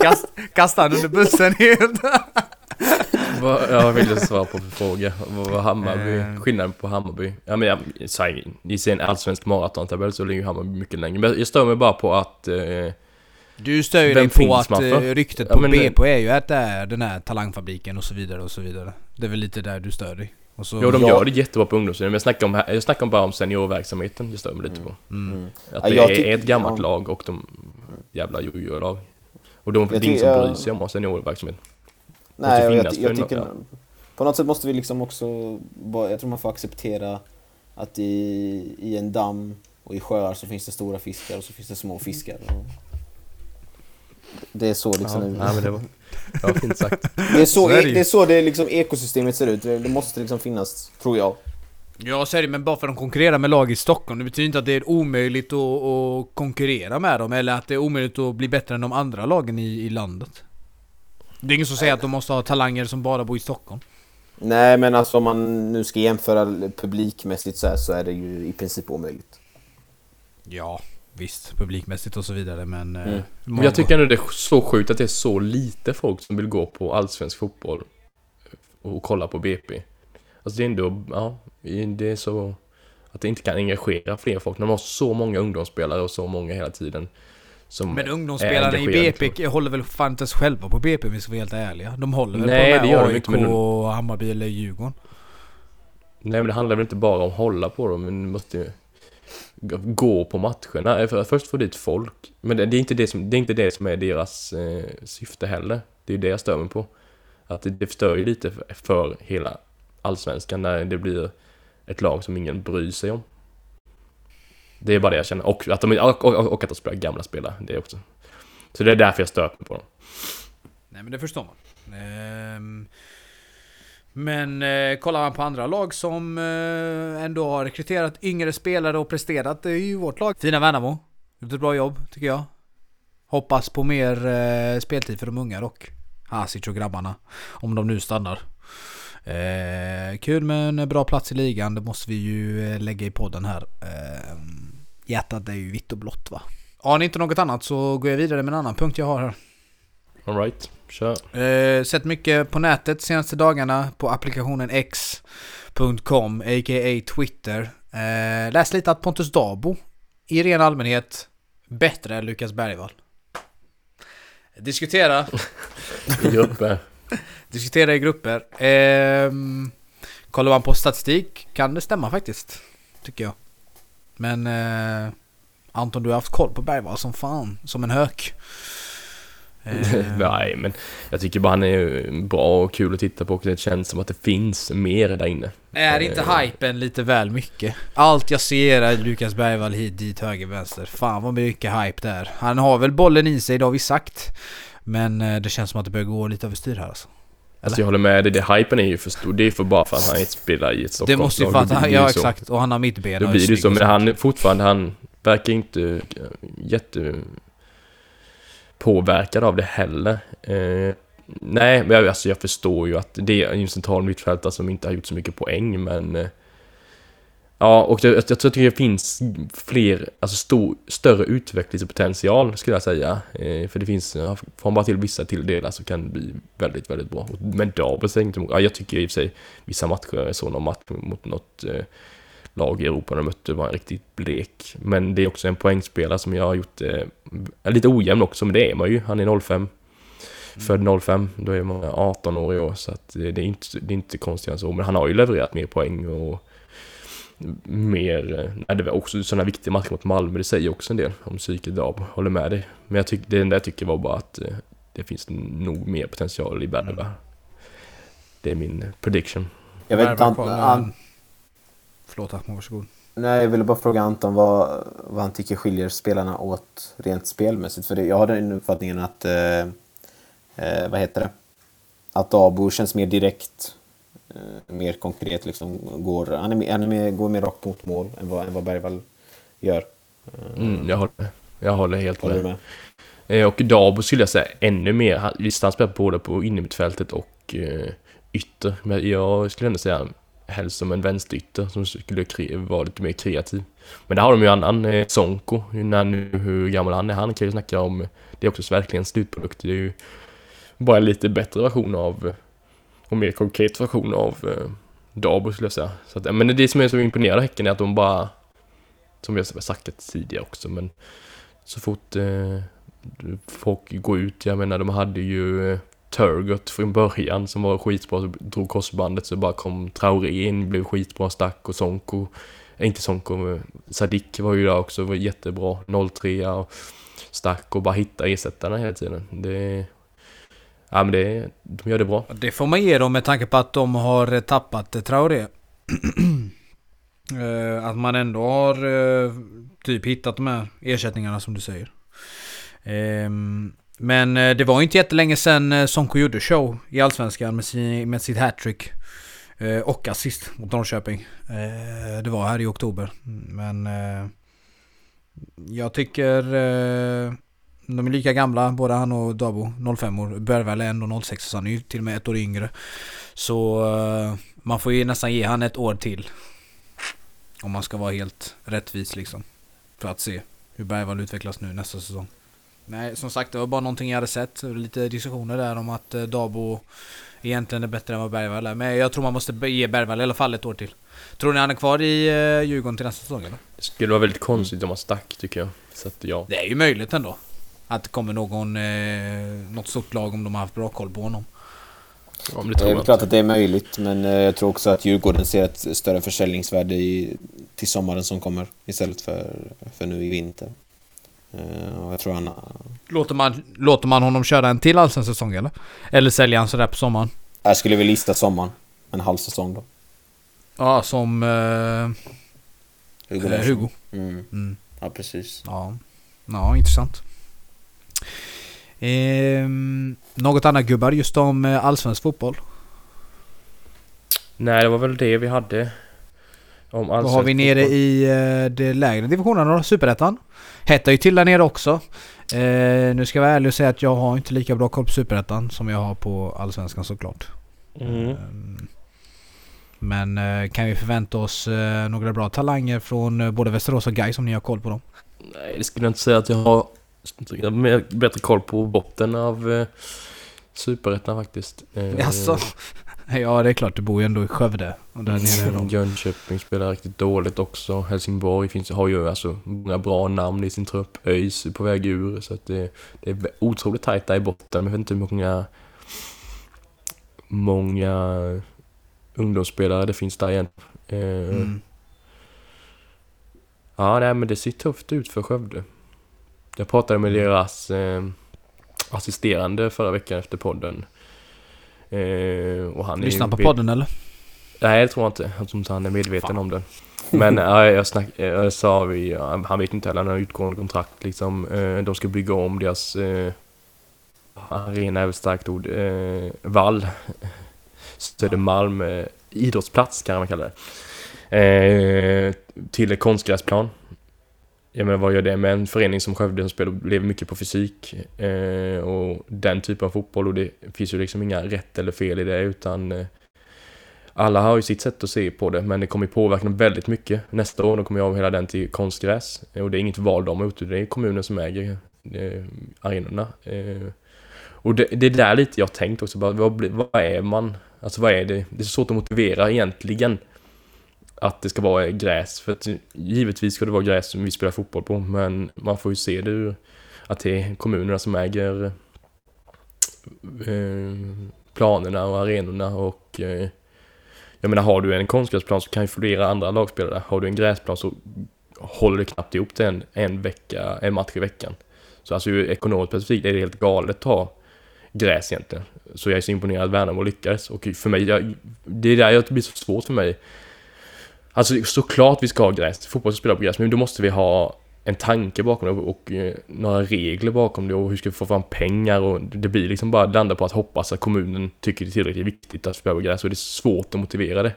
kast, kasta under bussen helt. [LAUGHS] Vad- vill svara på fråga. Vad var Hammarby? Eh. Skillnaden på Hammarby? Ja men jag, ser en allsvensk maratontabell så ligger Hammarby mycket längre. Men jag stör mig bara på att... Eh, Du stör ju dig på att för? ryktet Ja, på men- BP är ju att det är den här talangfabriken och så vidare och så vidare. Det är väl lite där du stör dig. Och så, jo de Ja. gör det jättebra på ungdomssidan men jag snackar, om, jag snackar bara om seniorverksamheten. Det stör mig lite på. mm. Att Ja, det jag är ett gammalt ja. lag och de jävla jojo-lag. Och de, det är Jag ingen som ja. bryr sig om seniorverksamhet. Nej, jag, jag en- tycker... ja. På något sätt måste vi liksom också... Jag tror man får acceptera att i, i en damm och i sjöar så finns det stora fiskar och så finns det små fiskar. Och det är så liksom... Ja, nej, men det var, ja, fint sagt. Det är så, Så är det ju. det är så det liksom ekosystemet ser ut. Det, det måste liksom finnas, tror jag. Ja, så är det, men bara för att de konkurrerar med lag i Stockholm, det betyder inte att det är omöjligt att, att konkurrera med dem, eller att det är omöjligt att bli bättre än de andra lagen i, i landet. Det är ingen som säger att de måste ha talanger som bara bor i Stockholm. Nej, men alltså om man nu ska jämföra publikmässigt så här så är det ju i princip omöjligt. Ja, visst, publikmässigt och så vidare, men... eh, Mm. Men jag tycker ändå det är så sjukt att det är så lite folk som vill gå på allsvensk fotboll och kolla på BP. Alltså det är ändå, ja, det är så att det inte kan engagera fler folk när man har så många ungdomsspelare och så många hela tiden. Som Men ungdomsspelarna i. BP håller väl fan inte ens själva på BP om vi ska vara helt ärliga. De håller väl Nej, på det de gör här de AIK inte, men- och Hammarby eller Djurgården. Nej men det handlar väl inte bara om att hålla på dem, men du måste ju gå på matcherna. Eh, för- Först få dit folk. Men det, det, är inte det, som, det är inte det som är deras eh, syfte heller. Det är ju det jag stör mig på. Att det, det förstör ju lite för, för hela allsvenskan när det blir ett lag som ingen bryr sig om. Det är bara det jag känner. Och att de, och, och, och att de spelar gamla spelare, det också. Så det är därför jag stör mig på dem. Nej men det förstår man. Ehm, men eh, kollar man på andra lag som eh, ändå har rekryterat yngre spelare och presterat, det är ju vårt lag. Fina Värnamo. Gjort ett bra jobb, tycker jag. Hoppas på mer eh, speltid för de unga dock. Hasic och grabbarna. Om de nu stannar. Eh, kul med en bra plats i ligan, det måste vi ju eh, lägga i podden här. Eh, hjärtat är ju vitt och blått va. Har ni inte något annat så går jag vidare med en annan punkt jag har här. Alright, kör. Eh, sett mycket på nätet senaste dagarna på applikationen x.com, a.k.a. Twitter. Eh, läst lite att Pontus Dabo i ren allmänhet bättre än Lukas Bergvall. Diskutera, [LAUGHS] I grupper. diskutera i grupper. Ehm, kollar man på statistik kan det stämma faktiskt, tycker jag. Men eh, Anton, du har haft koll på Bergvall som fan, som en hök. Eh, [LAUGHS] Nej, men jag tycker bara han är bra och kul att titta på och det känns som att det finns mer där inne. Är inte Eh, hypen lite väl mycket? Allt jag ser är Lukas Bergvall hit, dit, höger, vänster. Fan vad mycket hype där. Han har väl bollen i sig, det har vi sagt. Men eh, det känns som att det börjar gå lite överstyr här alltså. Alltså jag håller med dig, det hypen är ju för stor. Det är för bara för att han inte spelar i ett Det Stockholmslag. måste ju för att han, det [LAUGHS] ja exakt, och han har mittben Då blir det ju så, men han fortfarande, han verkar inte jätte påverkad av det heller. Eh, nej, men jag, alltså jag förstår ju att det är en central mittfältare som inte har gjort så mycket poäng, men eh, Ja, och jag, jag, jag tycker det finns fler, alltså stor, större utvecklingspotential skulle jag säga. Eh, för det finns, får man bara till vissa tilldelar så kan det bli väldigt, väldigt bra. Men Dabel säger inte emot. Ja, jag tycker i och för sig vissa matcher, så någon match mot något eh, lag i Europa de mötte var riktigt blek. Men det är också en poängspelare som jag har gjort eh, lite ojämn också, men det är man ju. Han är 05. Född 05, då är man 18 år i år, så att det, det, är inte, det är inte konstigt än så. Men han har ju levererat mer poäng och mer, eh, nej, det var också sådana viktiga matcher mot Malmö, det säger också en del om psyket Dab, håller med dig. Men jag tycker, det enda jag tycker var bara att eh, det finns nog mer potential i Bergvall. Det är min prediction. Jag vet inte, Förlåt Ahmed, varsågod. Nej, jag ville bara fråga Anton vad, vad han tycker skiljer spelarna åt rent spelmässigt. För det, jag har den uppfattningen att, eh, eh, vad heter det? att Dabo känns mer direkt. Eh, mer konkret liksom. Går, han är, mer- han är mer, går mer rakt mot mål än vad, än vad Bergvall gör. Mm, jag, håller, jag håller helt Håller med. med? Eh, Och Dabo skulle jag säga ännu mer. Visst, han spelar både på innermittfältet och eh, ytter. Men jag skulle ändå säga helst som en vänsterytter som skulle vara lite mer kreativ. Men där har de ju en annan, eh, Sonko. När nu, hur gammal han är. Han kan ju snacka om, det är också verkligen slutprodukt. Det är ju bara en lite bättre version av, och mer konkret version av eh, Dabo skulle jag säga. Så att, men det som är så imponerande Häcken är att de bara, som jag har sagt tidigare också, men så fort eh, folk går ut, jag menar de hade ju eh, Turgot från början som var skitbra, så drog korsbandet så bara kom Traoré in, blev skitbra, stack och Sonko, äh, inte Sonko, Sadik var ju där också, var jättebra, 0-3 och stack och bara hitta ersättarna hela tiden. Det, ja men det, de gör det bra. Det får man ge dem med tanke på att de har eh, tappat eh, Traoré. [CLEARS THROAT] Att man ändå har typ hittat de här ersättningarna som du säger. Um, men eh, det var inte jättelänge sedan eh, Sonko gjorde show i Allsvenskan med, sin, med sitt hattrick. Eh, och assist mot Norrköping. Det var här i oktober. Men jag tycker de är lika gamla, både han och Dabo, 05 år. Bergvall är ändå 06 så han är ju till och med ett år yngre. Så man får ju nästan ge han ett år till. Om man ska vara helt rättvis liksom. För att se hur Bergvall utvecklas nu nästa säsong. Nej, som sagt det var bara någonting jag hade sett. Lite diskussioner där om att eh, Dabo egentligen är bättre än vad Bergvall är. Men jag tror man måste ge Bergvall i alla fall ett år till. Tror ni han är kvar i eh, Djurgården till nästa säsong eller? Det skulle vara väldigt konstigt om man stack tycker jag. Så att ja. Det är ju möjligt ändå. Att det kommer någon, eh, något stort lag om de har haft bra koll på honom. ja men det Det är klart att det är möjligt, men eh, jag tror också att Djurgården ser ett större försäljningsvärde i, till sommaren som kommer istället för, för nu i vinter. Eh, Och jag tror han... Låter man, låter man honom köra en till allsvensk säsong eller? Eller säljer han sådär på sommaren? Jag skulle väl lista sommaren. En halv säsong då. Ja, som eh, Hugo. eh. Hugo. Mm, Mm. ja, precis. Ja. ja, intressant. Ehm, något annat gubbar just om eh, allsvensk fotboll? Nej, det var väl det vi hade. Om Vad har vi nere fotboll. i eh, de lägre divisionerna då? Superettan? Hettar ju till där nere också. Eh, nu ska jag vara ärlig och säga att jag har inte lika bra koll på Superettan som jag har på Allsvenskan såklart. Mm. Ehm, Men eh, kan vi förvänta oss eh, några bra talanger från eh, både Västerås och Gais om ni har koll på dem? Nej, det skulle jag inte säga att jag har jag har bättre koll på botten av eh, Superettan faktiskt. Eh, Jaså? [LAUGHS] Ja det är klart, du bor ju ändå i Skövde. Och där nere är Mm. Jönköping spelar riktigt dåligt också. Helsingborg finns, har ju alltså många bra namn i sin trupp. ÖIS är på väg ur så att det, det är otroligt tajt där i botten. Men jag vet inte hur många många ungdomsspelare det finns där igen. Eh, Mm. Ja, nej, men det ser tufft ut för Skövde. Jag pratade med deras eh, assisterande förra veckan efter podden. Eh, och han är Lyssna ju på podden eller? Nej, det tror jag inte. Jag tror inte han är medveten Fan. om det. Men [LAUGHS] ja, jag, snack, jag sa vi, han vet inte heller, han har utgående kontrakt liksom. Eh, de ska bygga om deras eh, arena är väl starkt ord. Eh, vall. Södermalm eh, idrottsplats kan man kalla det. Eh, till konstgräsplan. Jag menar vad gör det med en förening som Skövde som spelar, lever mycket på fysik eh, och den typen av fotboll och det finns ju liksom inga rätt eller fel i det utan eh, alla har ju sitt sätt att se på det men det kommer ju påverka dem väldigt mycket. Nästa år då kommer jag av hela den till konstgräs och det är inget val de har gjort, det är kommunen som äger eh, arenorna. Eh, och det, det är där lite jag har tänkt också, bara, vad, vad är man? Alltså vad är det? Det är så svårt att motivera egentligen att det ska vara gräs. För att givetvis ska det vara gräs som vi spelar fotboll på men man får ju se det ur att det är kommunerna som äger eh, planerna och arenorna och eh, jag menar har du en konstgräsplan så kan ju flera andra lagspelare. Har du en gräsplan så håller det knappt ihop till en, en vecka, en match i veckan. Så alltså ur ekonomiskt perspektiv är det helt galet att ha gräs egentligen. Så jag är så imponerad att Värnamo lyckades och för mig, jag, det är där det blir så svårt för mig. Alltså såklart vi ska ha gräs, fotboll ska spela på gräs, men då måste vi ha en tanke bakom det och, och eh, några regler bakom det och hur ska vi få fram pengar och det blir liksom bara landa på att hoppas att kommunen tycker det är tillräckligt viktigt att spela på gräs och det är svårt att motivera det.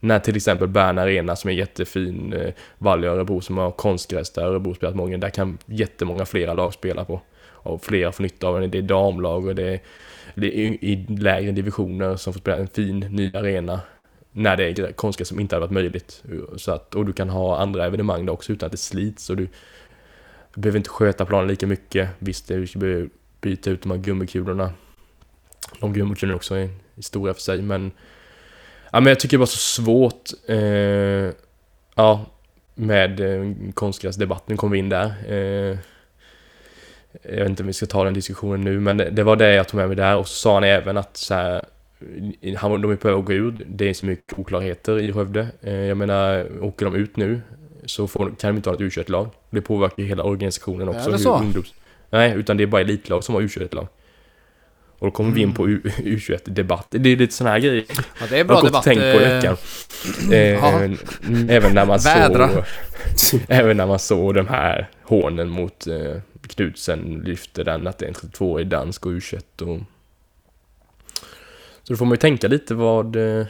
När till exempel Bern Arena som är jättefin, eh, Valle Örebro som har konstgräs där Örebro spelat många, där kan jättemånga flera lag spela på. Och flera får nytta av det, det är damlag och det är, det är i lägre divisioner som får spela en fin ny arena när det är konstgräs som inte hade varit möjligt. Så att, och du kan ha andra evenemang där också utan att det slits och du behöver inte sköta planen lika mycket. Visst, du behöver byta ut de här gummikulorna. De gummikulorna också är stora för sig, men Ja, men jag tycker det var så svårt. Eh, ja, med eh, konstgräsdebatten kom vi in där. Eh, jag vet inte om vi ska ta den diskussionen nu, men det, det, var det jag tog med mig där. Och så sa han även att så här, han, de är på väg att gå ur. Det är så mycket oklarheter i Skövde. Eh, jag menar, åker de ut nu så får, kan de inte ha ett u lag Det påverkar hela organisationen också. Är det så? Ungdoms, nej, utan det är bara elitlag som har u lag och då kommer vi in på U- U21-debatt. Det är lite sådana här grejer. Ja, det är bra jag har debatt. tänkt på i eh, veckan. [CLEARS THROAT] Eh, även när man såg... [LAUGHS] även när man såg de här hånen mot eh, Knutsen lyfter den att det är en 32-årig dansk och U21 och... Så då får man ju tänka lite vad... Eh,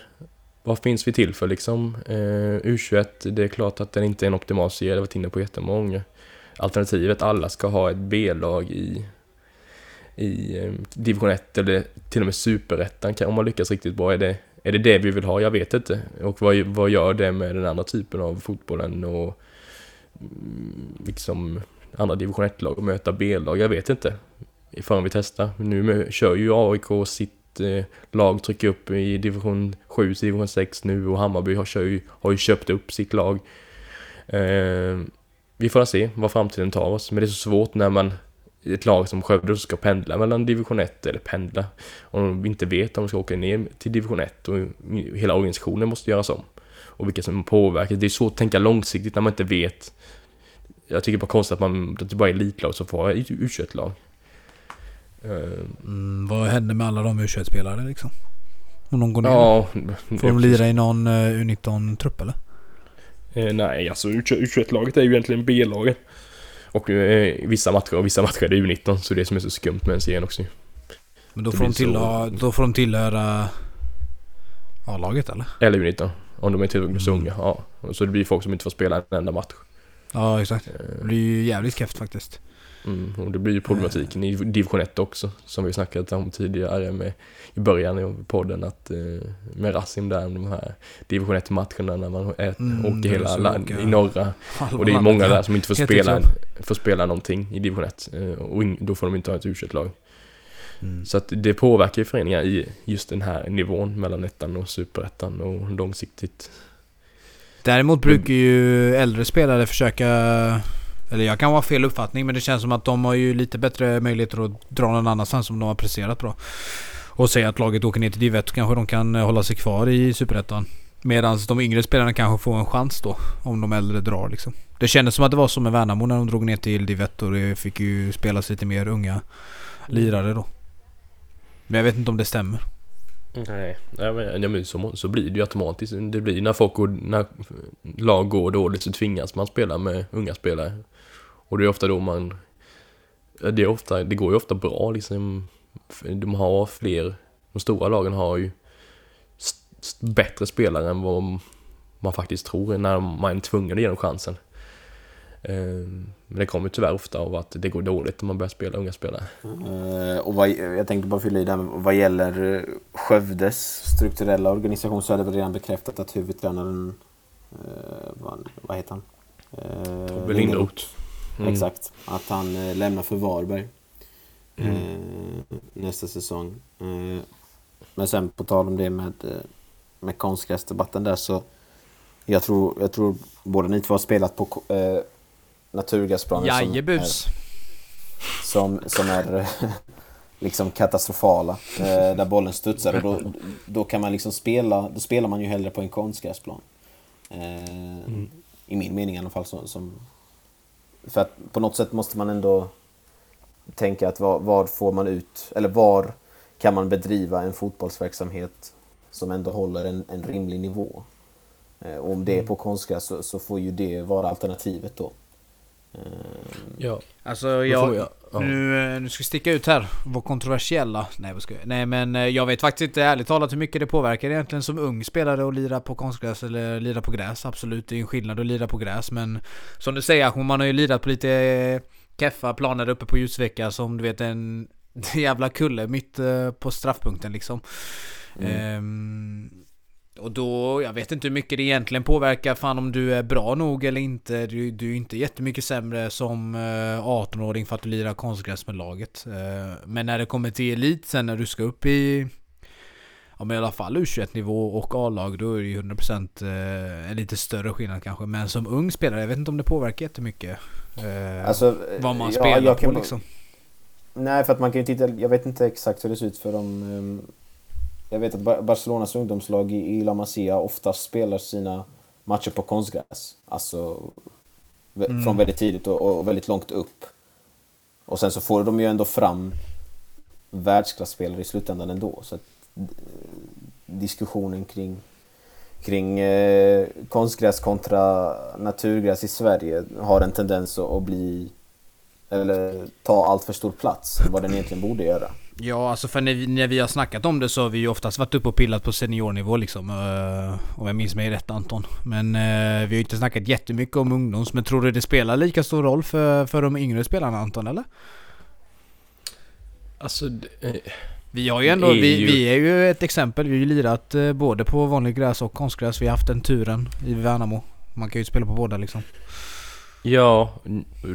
vad finns vi till för liksom? Eh, U21, det är klart att den inte är en optimal serie, det har varit inne på jättemånga. Alternativet, alla ska ha ett B-lag i i eh, division 1 eller till och med superettan om man lyckas riktigt bra. Är det, är det det vi vill ha? Jag vet inte. Och vad, vad gör det med den andra typen av fotbollen och mm, liksom andra division 1-lag och möta B-lag? Jag vet inte. Förrän vi testar. Nu kör ju AIK sitt Eh, lag, trycker upp i division 7 till division 6 nu och Hammarby har, kör ju, har ju köpt upp sitt lag. Eh, vi får se vad framtiden tar oss, men det är så svårt när man ett lag som Skövde ska pendla mellan division 1, eller pendla, om de inte vet om de ska åka ner till division 1 och hela organisationen måste göras om. Och vilka som påverkas. Det är svårt att tänka långsiktigt när man inte vet. Jag tycker bara konstigt att, man, att det bara är elitlag som får ett u lag mm, Vad händer med alla de u spelare liksom? Om de går ner? Ja, får de lira i någon uh, U19-trupp eller? Eh, nej, alltså U21-laget är ju egentligen B-laget. Och eh, vissa matcher och vissa matcher är det U19 så det är som är så skumt med den serien också Men då får, de tillhöra, så... då får de tillhöra A-laget eller? Eller U19 Om de är tillräckligt mm. unga, ja. Så det blir folk som inte får spela en enda match Ja exakt. Eh. Det blir ju jävligt kräft faktiskt. Mm, och det blir ju problematiken i division 1 också, som vi snackat om tidigare med, i början av podden, att, eh, med Rasim där, de här division 1-matcherna när man ät, mm, åker hela land, i norra. Och det är många där som inte får spela, får spela någonting i division 1. Eh, och då får de inte ha ett u lag mm. Så att det påverkar ju föreningar i just den här nivån mellan ettan och superettan och långsiktigt. Däremot brukar ju äldre spelare försöka eller jag kan ha fel uppfattning men det känns som att de har ju lite bättre möjligheter att dra någon annanstans om de har presterat bra. Och säga att laget åker ner till Div 1 kanske de kan eh, hålla sig kvar i Superettan. Medan de yngre spelarna kanske får en chans då. Om de äldre drar liksom. Det kändes som att det var som med Värnamo när de drog ner till Div 1 och det fick ju spelas lite mer unga lirare då. Men jag vet inte om det stämmer. Nej, ja, men, ja, men så, så blir det ju automatiskt. Det blir när folk går, när lag går dåligt så tvingas man spela med unga spelare. Och det är ofta då man... Det, är ofta, det går ju ofta bra liksom. De har fler... De stora lagen har ju bättre spelare än vad man faktiskt tror när man är tvungen att ge dem chansen. Ehm, men det kommer tyvärr ofta av att det går dåligt om man börjar spela unga spelare. Uh, och vad, jag tänkte bara fylla i där, vad gäller eh, Skövdes strukturella organisation så är det väl redan bekräftat att huvudtränaren, uh, vad, vad heter han? Tobbe Lindroth. Mm. Exakt. Att han eh, lämnar för Varberg mm. eh, nästa säsong. Eh, men sen på tal om det med, eh, med konstgräsdebatten där så jag tror, jag tror båda ni två har spelat på eh, naturgasplaner Jajebus. som, som, som är [LAUGHS] liksom katastrofala. Eh, där bollen studsar och då, då kan man liksom spela, då spelar man ju hellre på en konstgräsplan. Eh, mm. I min mening i alla fall som, som för att på något sätt måste man ändå tänka att vad, vad får man ut, eller var kan man bedriva en fotbollsverksamhet som ändå håller en, en rimlig nivå. Eh, och om det är mm. på konstgräs så, så, får ju det vara alternativet då. Ja, Alltså jag... jag... Ja. Nu, eh, nu ska vi sticka ut här, vara kontroversiella. Nej vad ska jag? Nej men eh, jag vet faktiskt inte ärligt talat hur mycket det påverkar egentligen som ung spelare att lira på konstgräs eller lira på gräs. Absolut, det är en skillnad att lira på gräs men som du säger man har ju lirat på lite eh, keffa planer uppe på ljusvecka som du vet en [LAUGHS] jävla kulle mitt på straffpunkten liksom. Mm. Ehm, och då, jag vet inte hur mycket det egentligen påverkar fan om du är bra nog eller inte. Du, du är inte jättemycket sämre som eh, 18-åring för att du lirar konstgräs med laget. Eh, men när det kommer till elit sen när du ska upp i Ja men i alla fall U21 nivå och A-lag då är det ju 100% eh, en lite större skillnad kanske. Men som ung spelare, jag vet inte om det påverkar jättemycket. Eh, Alltså, vad man ja, spelar på liksom. Nej, för att man kan ju titta, jag vet inte exakt hur det ser ut för dem. Jag vet att Bar- Barcelonas ungdomslag i, La Masia oftast spelar sina matcher på konstgräs. Alltså Mm. från väldigt tidigt och, och väldigt långt upp. Och sen så får de ju ändå fram världsklasspelare i slutändan ändå. Så att, diskussionen kring, kring eh, konstgräs kontra naturgräs i Sverige har en tendens att, att bli eller ta allt för stor plats än vad den egentligen borde göra. Ja, alltså för när vi, när vi har snackat om det så har vi ju oftast varit uppe och pillat på seniornivå liksom. Uh, om jag minns mig rätt Anton. Men eh, vi har ju inte snackat jättemycket om ungdoms. Men tror du det spelar lika stor roll för, för de yngre spelarna Anton eller? Alltså, d- eh, Vi har ju ändå, Det är vi, ju- vi är ju ett exempel. Vi har ju lirat eh, både på vanlig gräs och konstgräs. Vi har haft den turen i Värnamo. Man kan ju spela på båda liksom. ja,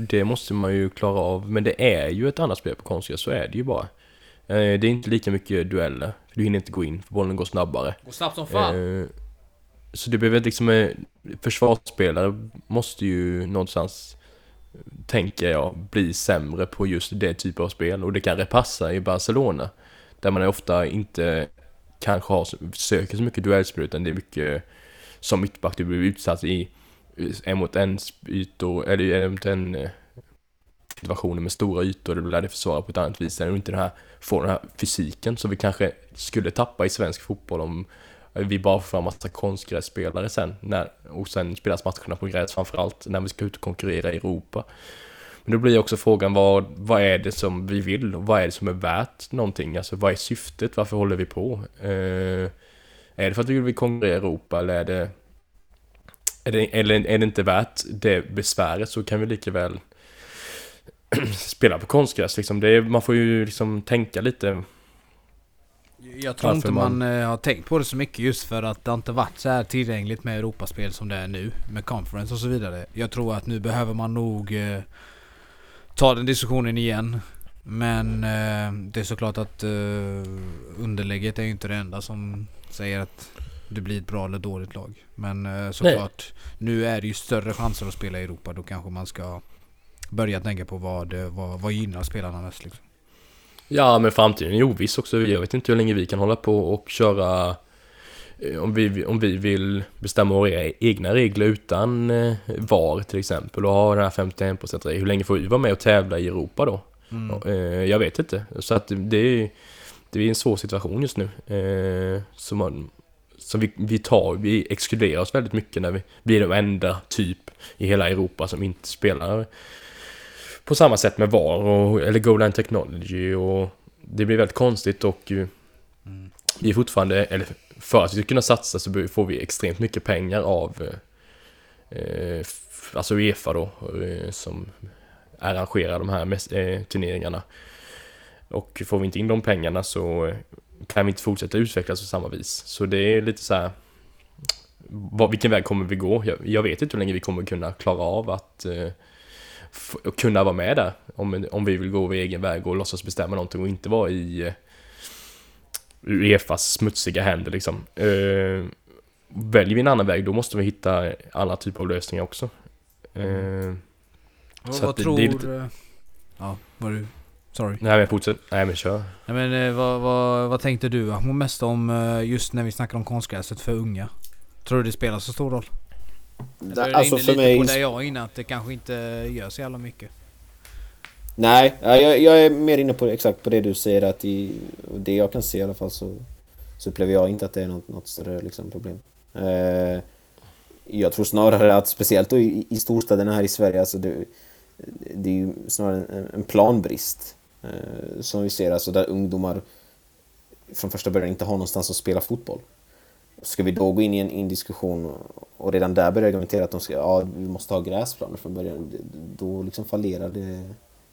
det måste man ju klara av. Men det är ju ett annat spel på konstgräs, så är det ju bara. Eh, Det är inte lika mycket dueller. För du hinner inte gå in, för bollen går snabbare. Går snabbt som Eh, Så det behöver liksom, eh, försvarsspelare måste ju någonstans, tänker jag, bli sämre på just det typ av spel. Och det kanske passar i Barcelona, där man ofta inte kanske har, söker så mycket duellspel, utan det är mycket som mittback, du blir utsatt i en mot en ytor, eller en mot en situationer med stora ytor, du lär dig försvara på ett annat vis, där du inte den här, får den här fysiken som vi kanske skulle tappa i svensk fotboll om vi bara får fram massa konstgrässpelare sen, när, och sen spelas matcherna på gräs framförallt när vi ska ut och konkurrera i Europa. Men då blir också frågan vad, vad är det som vi vill och vad är det som är värt någonting? Alltså vad är syftet? Varför håller vi på? Eh, är det för att vi vill konkurrera i Europa eller är det, är det, eller är det inte värt det besväret så kan vi lika väl [CLEARS THROAT] spela på konstgräs liksom. Det är, man får ju liksom tänka lite Jag tror inte man, man- eh, har tänkt på det så mycket just för att det inte varit så här tillgängligt med Europaspel som det är nu. Med conference och så vidare. Jag tror att nu behöver man nog eh, ta den diskussionen igen. Men eh, det är såklart att eh, underlägget är ju inte det enda som säger att det blir ett bra eller dåligt lag. Men eh, såklart, nu är det ju större chanser att spela i Europa. Då kanske man ska börja tänka på vad, eh, vad, vad gynnar spelarna mest liksom. Ja, men framtiden är oviss också. Jag vet inte hur länge vi kan hålla på och köra eh, om vi, om vi vill bestämma våra e- egna regler utan eh, VAR till exempel och ha den här 51% regeln. Hur länge får vi vara med och tävla i Europa då? Mm. Jag vet inte. Så att det är, det är en svår situation just nu. Som, man, som vi, vi tar, vi exkluderar oss väldigt mycket när vi blir de enda typ i hela Europa som inte spelar på samma sätt med VAR och, eller Goal Line Technology och det blir väldigt konstigt och Mm. vi är fortfarande, eller för att vi ska kunna satsa så får vi extremt mycket pengar av eh, eh, alltså Uefa då, eh, som arrangerar de här eh, turneringarna. Och får vi inte in de pengarna så eh, kan vi inte fortsätta utvecklas på samma vis. Så det är lite så här, vad, vilken väg kommer vi gå? Jag, jag vet inte hur länge vi kommer kunna klara av att f- kunna vara med där. Om, om vi vill gå vår egen väg och låtsas bestämma någonting och inte vara i eh, Uefas smutsiga händer liksom. Eh, väljer vi en annan väg då måste vi hitta andra typer av lösningar också. Eh, Vad, Så vad det- tror... det lite- eh, Ja, var du... Sorry. nej men fortsätt, nej men kör. Nej men eh, vad, vad, vad tänkte du mest om just när vi snackar om konstgräset för unga? Tror du det spelar så stor roll? Jag började Alltså för mig... på det jag innan att det kanske inte gör så jävla mycket. Nej, ja, jag, jag är mer inne på exakt på det du säger att i det jag kan se i alla fall så, så upplever jag inte att det är något, något större liksom, problem. Eh, jag tror snarare att speciellt då i, i storstäderna här i Sverige, alltså det, det är ju snarare en, en planbrist eh, som vi ser, alltså där ungdomar från första början inte har någonstans att spela fotboll. Ska vi då gå in i en, i en diskussion och redan där börja argumentera att de ska, ja, vi måste ha gräsplaner från början, då liksom fallerar det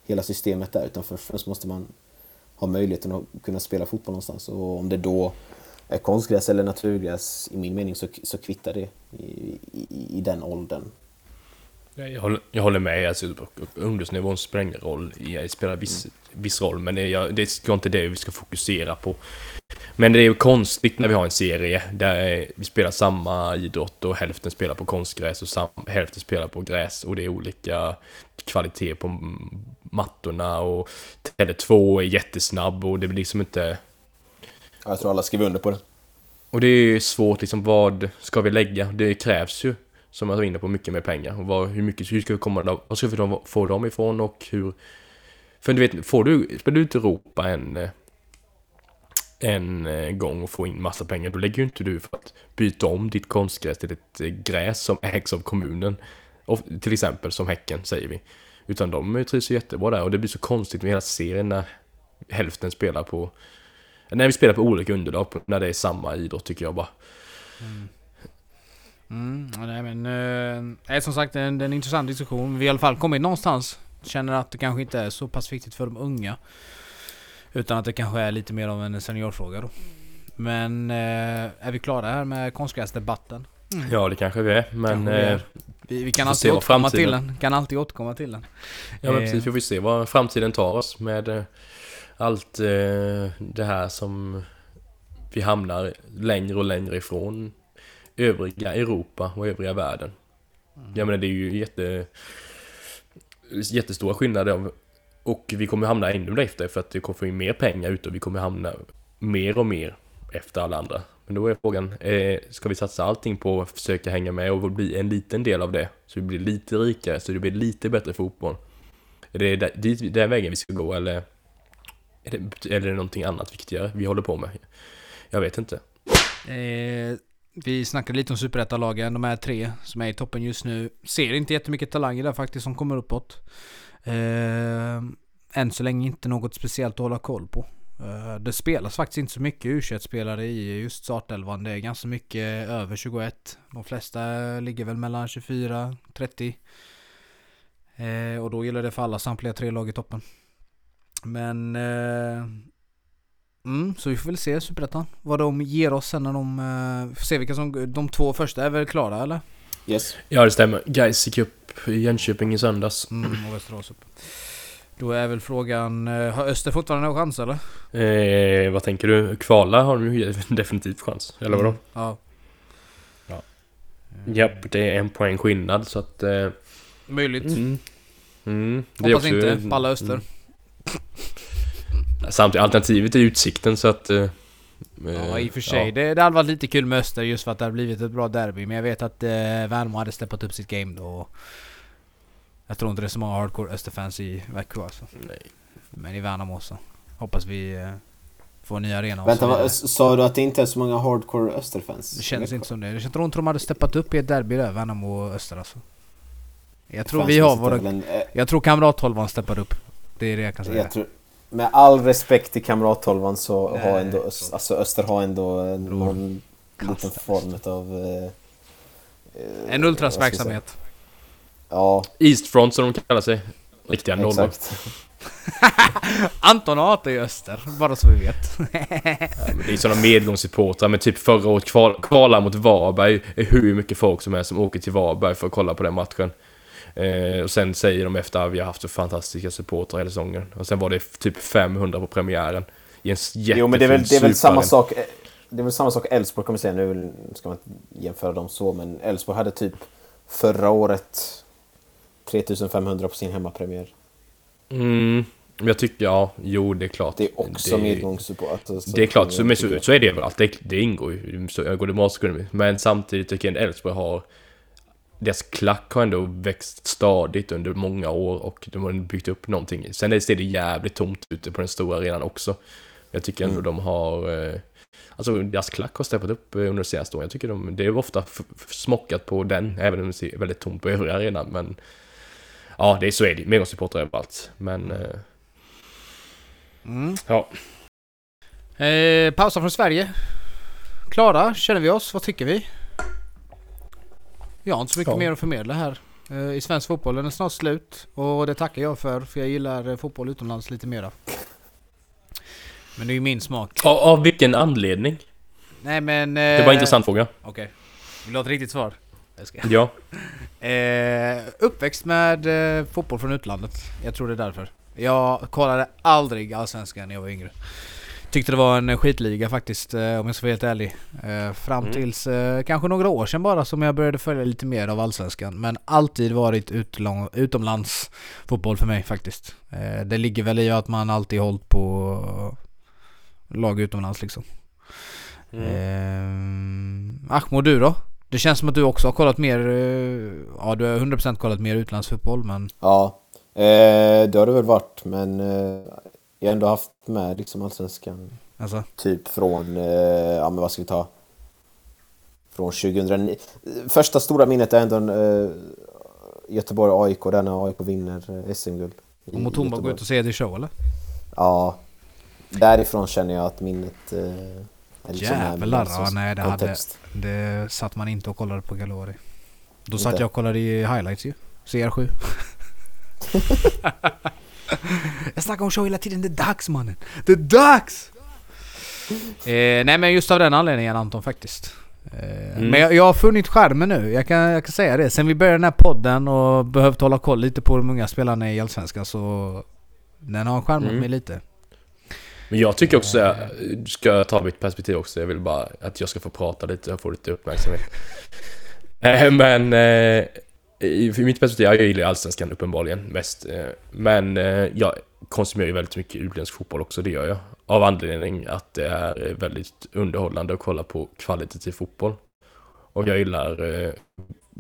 hela systemet där. Utan först och främst måste man ha möjligheten att kunna spela fotboll någonstans. Och om det då är konstgräs eller naturgräs, i min mening, så, så kvittar det i, i, i den åldern. Jag håller, jag håller med, alltså, ungdomsnivån spelar ingen roll. Det spelar viss, viss roll, men det, är, det ska inte det vi ska fokusera på. Men det är ju konstigt när vi har en serie där vi spelar samma idrott och hälften spelar på konstgräs och sam, hälften spelar på gräs och det är olika kvalitet på mattorna och Tele2 är jättesnabb och det blir liksom inte... Jag tror alla skriver under på det. Och det är svårt liksom, vad ska vi lägga? Det krävs ju, som jag var inne på, mycket mer pengar. Och vad, hur mycket, hur ska vi komma, vad ska vi få dem ifrån och hur... För du vet, får du, spelar du ut Europa en eh, en eh, gång och får in massa pengar, då lägger ju inte du för att byta om ditt konstgräs till ett eh, gräs som ägs av kommunen. Och, till exempel som Häcken, säger vi. Utan de trivs ju jättebra där och det blir så konstigt med hela serien när hälften spelar på... När vi spelar på olika underlag, när det är samma idrott tycker jag bara. Mm. Mm, nej men, eh, som sagt det är en, det är en intressant diskussion. Vi har i alla fall kommit någonstans. Känner att det kanske inte är så pass viktigt för de unga. Utan att det kanske är lite mer av en seniorfråga då. Men eh, är vi klara här med konstgräsdebatten? Mm. Ja det kanske vi är, men... Vi, är. Eh, vi, vi, kan alltid återkomma till den. Kan alltid återkomma till den. Ja men precis, vi får se vad framtiden tar oss med eh, allt eh, det här som vi hamnar längre och längre ifrån övriga Europa och övriga världen. Mm. Jag menar det är ju jätte jättestora skillnader och vi kommer hamna ännu mer efter för att det kommer få in mer pengar ut och vi kommer hamna mer och mer efter alla andra. Men då är frågan, eh, ska vi satsa allting på att försöka hänga med och bli en liten del av det? Så vi blir lite rikare, så det blir lite bättre fotboll. Är det där, den vägen vi ska gå eller är det, eller är det någonting annat viktigare vi håller på med? Jag vet inte. Eh, vi snackade lite om superettalagen, de här tre som är i toppen just nu. Ser inte jättemycket talanger där faktiskt som kommer uppåt. Eh, än så länge inte något speciellt att hålla koll på. Eh, det spelas faktiskt inte så mycket U21-spelare i just startelvan. Det är ganska mycket över 21. De flesta ligger väl mellan 24 30. Eh, och då gäller det för alla samtliga tre lag i toppen. Men... Eh, Eh, mm, så vi får väl se Superettan. Vad de ger oss sen när de... Eh, får se vilka som... De två första är väl klara eller? Yes. Ja det stämmer. Gais gick upp i Jönköping i söndags. Mm, och Västerås upp. Då är väl frågan, eh, har Öster fortfarande någon chans eller? Eh, vad tänker du? Kvala har de ju [LAUGHS] definitivt chans, eller vadå? Mm, ja. Ja. Japp, det är en poäng skillnad så att... Eh, Möjligt. Mm. Mm, Hoppas också, inte, palla Öster. Samtidigt, alternativet är utsikten så att... Eh, Ja i och för sig. Ja. Det, det hade varit lite kul med Öster just för att det hade blivit ett bra derby. Men jag vet att eh, Värnamo hade steppat upp sitt game då. Jag tror inte det är så många hardcore Österfans i Växjö alltså. Nej. Men i Värnamo så hoppas vi eh, får en ny arena. Vänta, vad, sa du att det inte är så många hardcore Österfans? Det känns inte som det. Jag tror inte de hade steppat upp i ett derby där, Värnamo och Öster alltså. Jag tror vi har våra... Eh, jag tror kamrattolvan steppade upp. Det är det jag kan säga. Jag tror, med all respekt till kamrattolvan så Nej, har ändå Öster, alltså Öster har ändå någon liten form av... Eh, en ultras verksamhet. Ja. Eastfront som de kallar sig. Riktiga nollor. [LAUGHS] Anton hatar ju Öster, bara så vi vet. [LAUGHS] ja, det är sådana medgångssupportrar, men typ förra året kval, kvalar mot Varberg är hur mycket folk som är som åker till Varberg för att kolla på den matchen. Eh, och sen säger de efter att vi har haft så fantastiska supportrar hela säsongen. Och sen var det typ 500 på premiären. I en Jo men det är väl, det är väl samma sak. Det är väl samma sak Elfsborg kommer säga. Nu ska man inte jämföra dem så, men Elfsborg hade typ förra året 3500 på sin hemmapremiär. Mm, jag tycker, ja, jo det är klart. Det är också medgångssupport. Alltså, det är klart, så, så, så är det överallt. Det, det ingår ju. Så, går det bra så går det Men samtidigt tycker jag att Elfsborg har... Deras klack har ändå växt stadigt under många år och de har byggt upp någonting. Sen ser det jävligt tomt ute på den stora arenan också. Jag tycker ändå mm. de har... Eh, alltså deras klack har steppat upp under de senaste åren. Jag tycker de, det är ofta smockat på den, även om det ser väldigt tomt på övriga arenan. Men Ja, det är så är det. Medgångssupportrar överallt. Men... Eh, Mm. ja. Eh, pausa från Sverige. Klara, känner vi oss? Vad tycker vi? Jag har inte så mycket Ja. mer att förmedla här. Eh, I svensk fotboll den är snart slut. Och det tackar jag för, för jag gillar eh, fotboll utomlands lite mera. Men det är ju min smak. Av, av vilken anledning? Nej men... Det var eh, en intressant fråga. Okej. Vill du ha ett riktigt svar? Jag ska. Ja. [LAUGHS] Eh, uppväxt med eh, fotboll från utlandet. Jag tror det är därför. Jag kollade aldrig Allsvenskan när jag var yngre. Tyckte det var en skitliga faktiskt, eh, om jag ska vara helt ärlig. Eh, fram Mm. tills eh, kanske några år sedan bara som jag började följa lite mer av Allsvenskan. Men alltid varit utlång, utomlands fotboll för mig faktiskt. Det ligger väl i att man alltid hållit på lag utomlands liksom. Mm. Eh, Ahmo, du då? Det känns som att du också har kollat mer, ja du har 100% kollat mer utlandsfotboll men Ja, eh, det har det väl varit, men eh, jag har ändå haft med liksom allsvenskan alltså, typ från, eh, ja men vad ska vi ta? Från 2009. Första stora minnet är ändå eh, Göteborg-AIK, där när AIK vinner eh, SM-guld. i om Mutumba går ut och säger det i show eller? Ja, därifrån känner jag att minnet eh, är liksom Jävlar, ja, nej, det hade- kontext. Det satt man inte och kollade på Galori. Då satt Inte? jag och kollade i highlights ju. CR7. [LAUGHS] [LAUGHS] [LAUGHS] jag snackar om show hela tiden, det är dags mannen! Det är dags! Eh, nej men just av den anledningen Anton faktiskt. Eh, Mm. Men jag, jag har funnit skärmen nu, jag kan, jag kan säga det. Sen vi började den här podden och behövt hålla koll lite på de unga spelarna i Allsvenskan så... Den har skärmat Mm. mig lite. Men jag tycker också, jag ska jag ta mitt perspektiv också, jag vill bara att jag ska få prata lite och få lite uppmärksamhet. [LAUGHS] Eh, Men eh, i mitt perspektiv, jag gillar Allsvenskan uppenbarligen mest. Eh, men eh, jag konsumerar ju väldigt mycket utländsk fotboll också, det gör jag. Av anledning att det är eh, väldigt underhållande att kolla på kvalitativ fotboll. Och jag gillar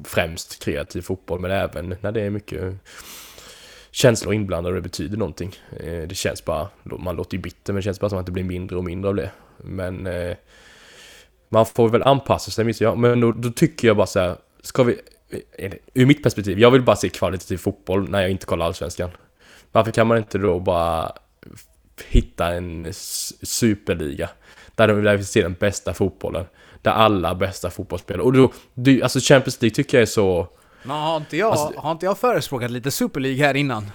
främst kreativ fotboll, men även när det är mycket känslor inblandade och det betyder någonting. Det känns bara, man låter ju bitter men det känns bara som att det blir mindre och mindre av det. Men man får väl anpassa sig, minns jag. Men då, då tycker jag bara så här, ska vi, ur mitt perspektiv, jag vill bara se kvalitativ fotboll när jag inte kollar Allsvenskan. Varför kan man inte då bara hitta en superliga där de där vi ser den bästa fotbollen? Där alla bästa fotbollsspelare, och då, det, alltså Champions League tycker jag är så Men har inte jag, Alltså- har inte jag förespråkat lite Super League här innan?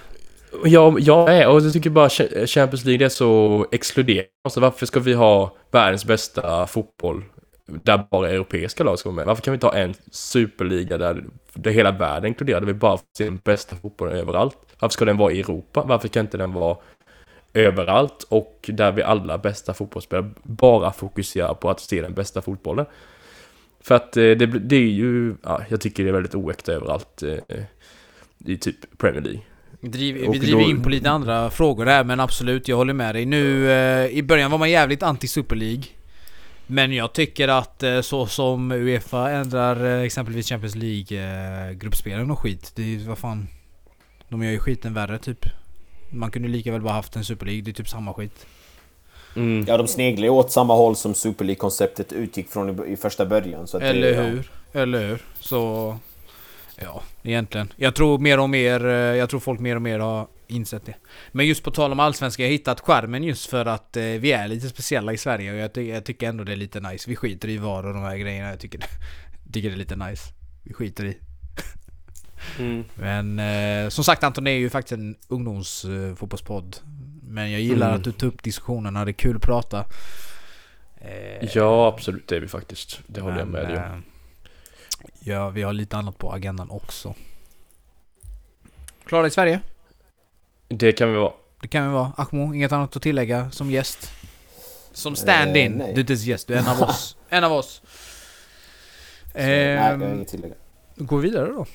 Ja, jag är, och jag tycker bara Cha- Champions League är så exkluderande. Alltså, varför ska vi ha världens bästa fotboll där bara europeiska lag ska vara med? Varför kan vi inte ha en superliga där, där hela världen är inkluderad, där vi bara får se den bästa fotbollen överallt? Varför ska den vara i Europa? Varför kan inte den vara överallt och där vi alla bästa fotbollsspelare bara fokuserar på att se den bästa fotbollen? För att eh, det, det är ju, ja, jag tycker det är väldigt oäkta överallt eh, i typ Premier League. Vi driver, Och vi driver då- in på lite andra frågor där men absolut, jag håller med dig. Nu eh, i början var man jävligt anti Super League. Men jag tycker att eh, så som Uefa ändrar eh, exempelvis Champions League eh, gruppspelen och skit. Det är ju vad fan. De gör ju skiten värre typ. Man kunde lika väl bara haft en Super League, det är typ samma skit. Mm. Ja, de sneglar ju åt samma håll som Super League-konceptet utgick från i, första början. Så att Eller det, hur? Eller hur? Så... Ja, egentligen. Jag tror mer och mer, eh, jag tror folk mer och mer har insett det. Men just på tal om Allsvenskan, jag har hittat skärmen just för att eh, vi är lite speciella i Sverige och jag, ty- jag tycker ändå det är lite nice. Vi skiter i VAR och de här grejerna. Jag tycker, [LAUGHS] tycker det är lite nice. Vi skiter i. [LAUGHS] Mm. Men eh, som sagt Anton, det är ju faktiskt en ungdomsfotbollspodd. Men jag gillar Mm. att du tar upp diskussionerna, det är kul att prata. Eh, Ja, absolut, det är vi faktiskt. Det håller jag med dig om. eh, Ja, vi har lite annat på agendan också. Klara i Sverige? Det kan vi vara. Det kan vi vara. Ahmo, inget annat att tillägga som gäst? Som stand-in. Eh, du är inte ens gäst, du är en av oss. [LAUGHS] en av oss. Så, nej, jag har Ehm, inget tillägg. Gå vidare då.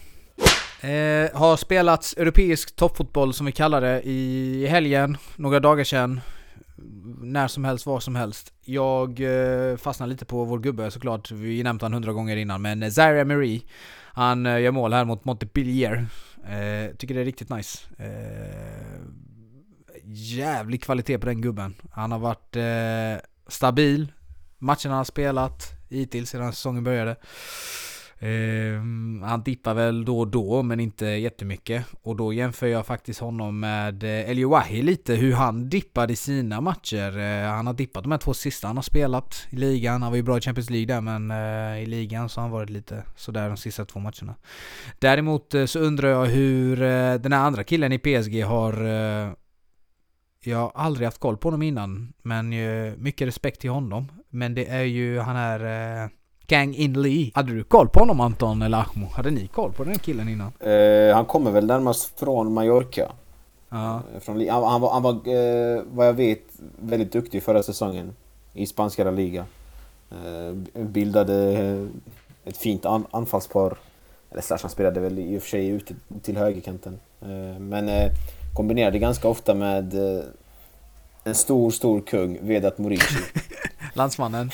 Eh, har spelats europeisk toppfotboll som vi kallar det i helgen, några dagar sedan. När som helst, var som helst. Jag eh, fastnade lite på vår gubbe såklart, vi nämnt han hundra gånger innan. Men Zaire Emery, han eh, gör mål här mot Montpellier. Eh, tycker det är riktigt nice. Eh, jävlig kvalitet på den gubben. Han har varit eh, stabil. Matcherna han har spelat hittills sedan säsongen började. Ehm, han dippar väl då och då, men inte jättemycket. Och då jämför jag faktiskt honom med eh, El lite, hur han dippade i sina matcher. Eh, han har dippat de här två sista han har spelat i ligan. Han var ju bra i Champions League där, men eh, i ligan så har han varit lite sådär de sista två matcherna. Däremot eh, så undrar jag hur eh, den här andra killen i PSG har... Eh, jag har aldrig haft koll på honom innan, men mycket respekt till honom. Men det är ju han här... Gang In Lee. Hade du koll på honom Anton eller Ahmo? Hade ni koll på den här killen innan? Eh, han kommer väl närmast från Mallorca. Ja. Eh, Från, han, han var, han var eh, vad jag vet, väldigt duktig förra säsongen i spanska La Liga. Eh, bildade eh, ett fint an, anfallspar. Eller slash, han spelade väl i och för sig ute till högerkanten. Eh, men kombinerade ganska ofta med en stor, stor kung, Vedat Morici. [LAUGHS] Landsmannen.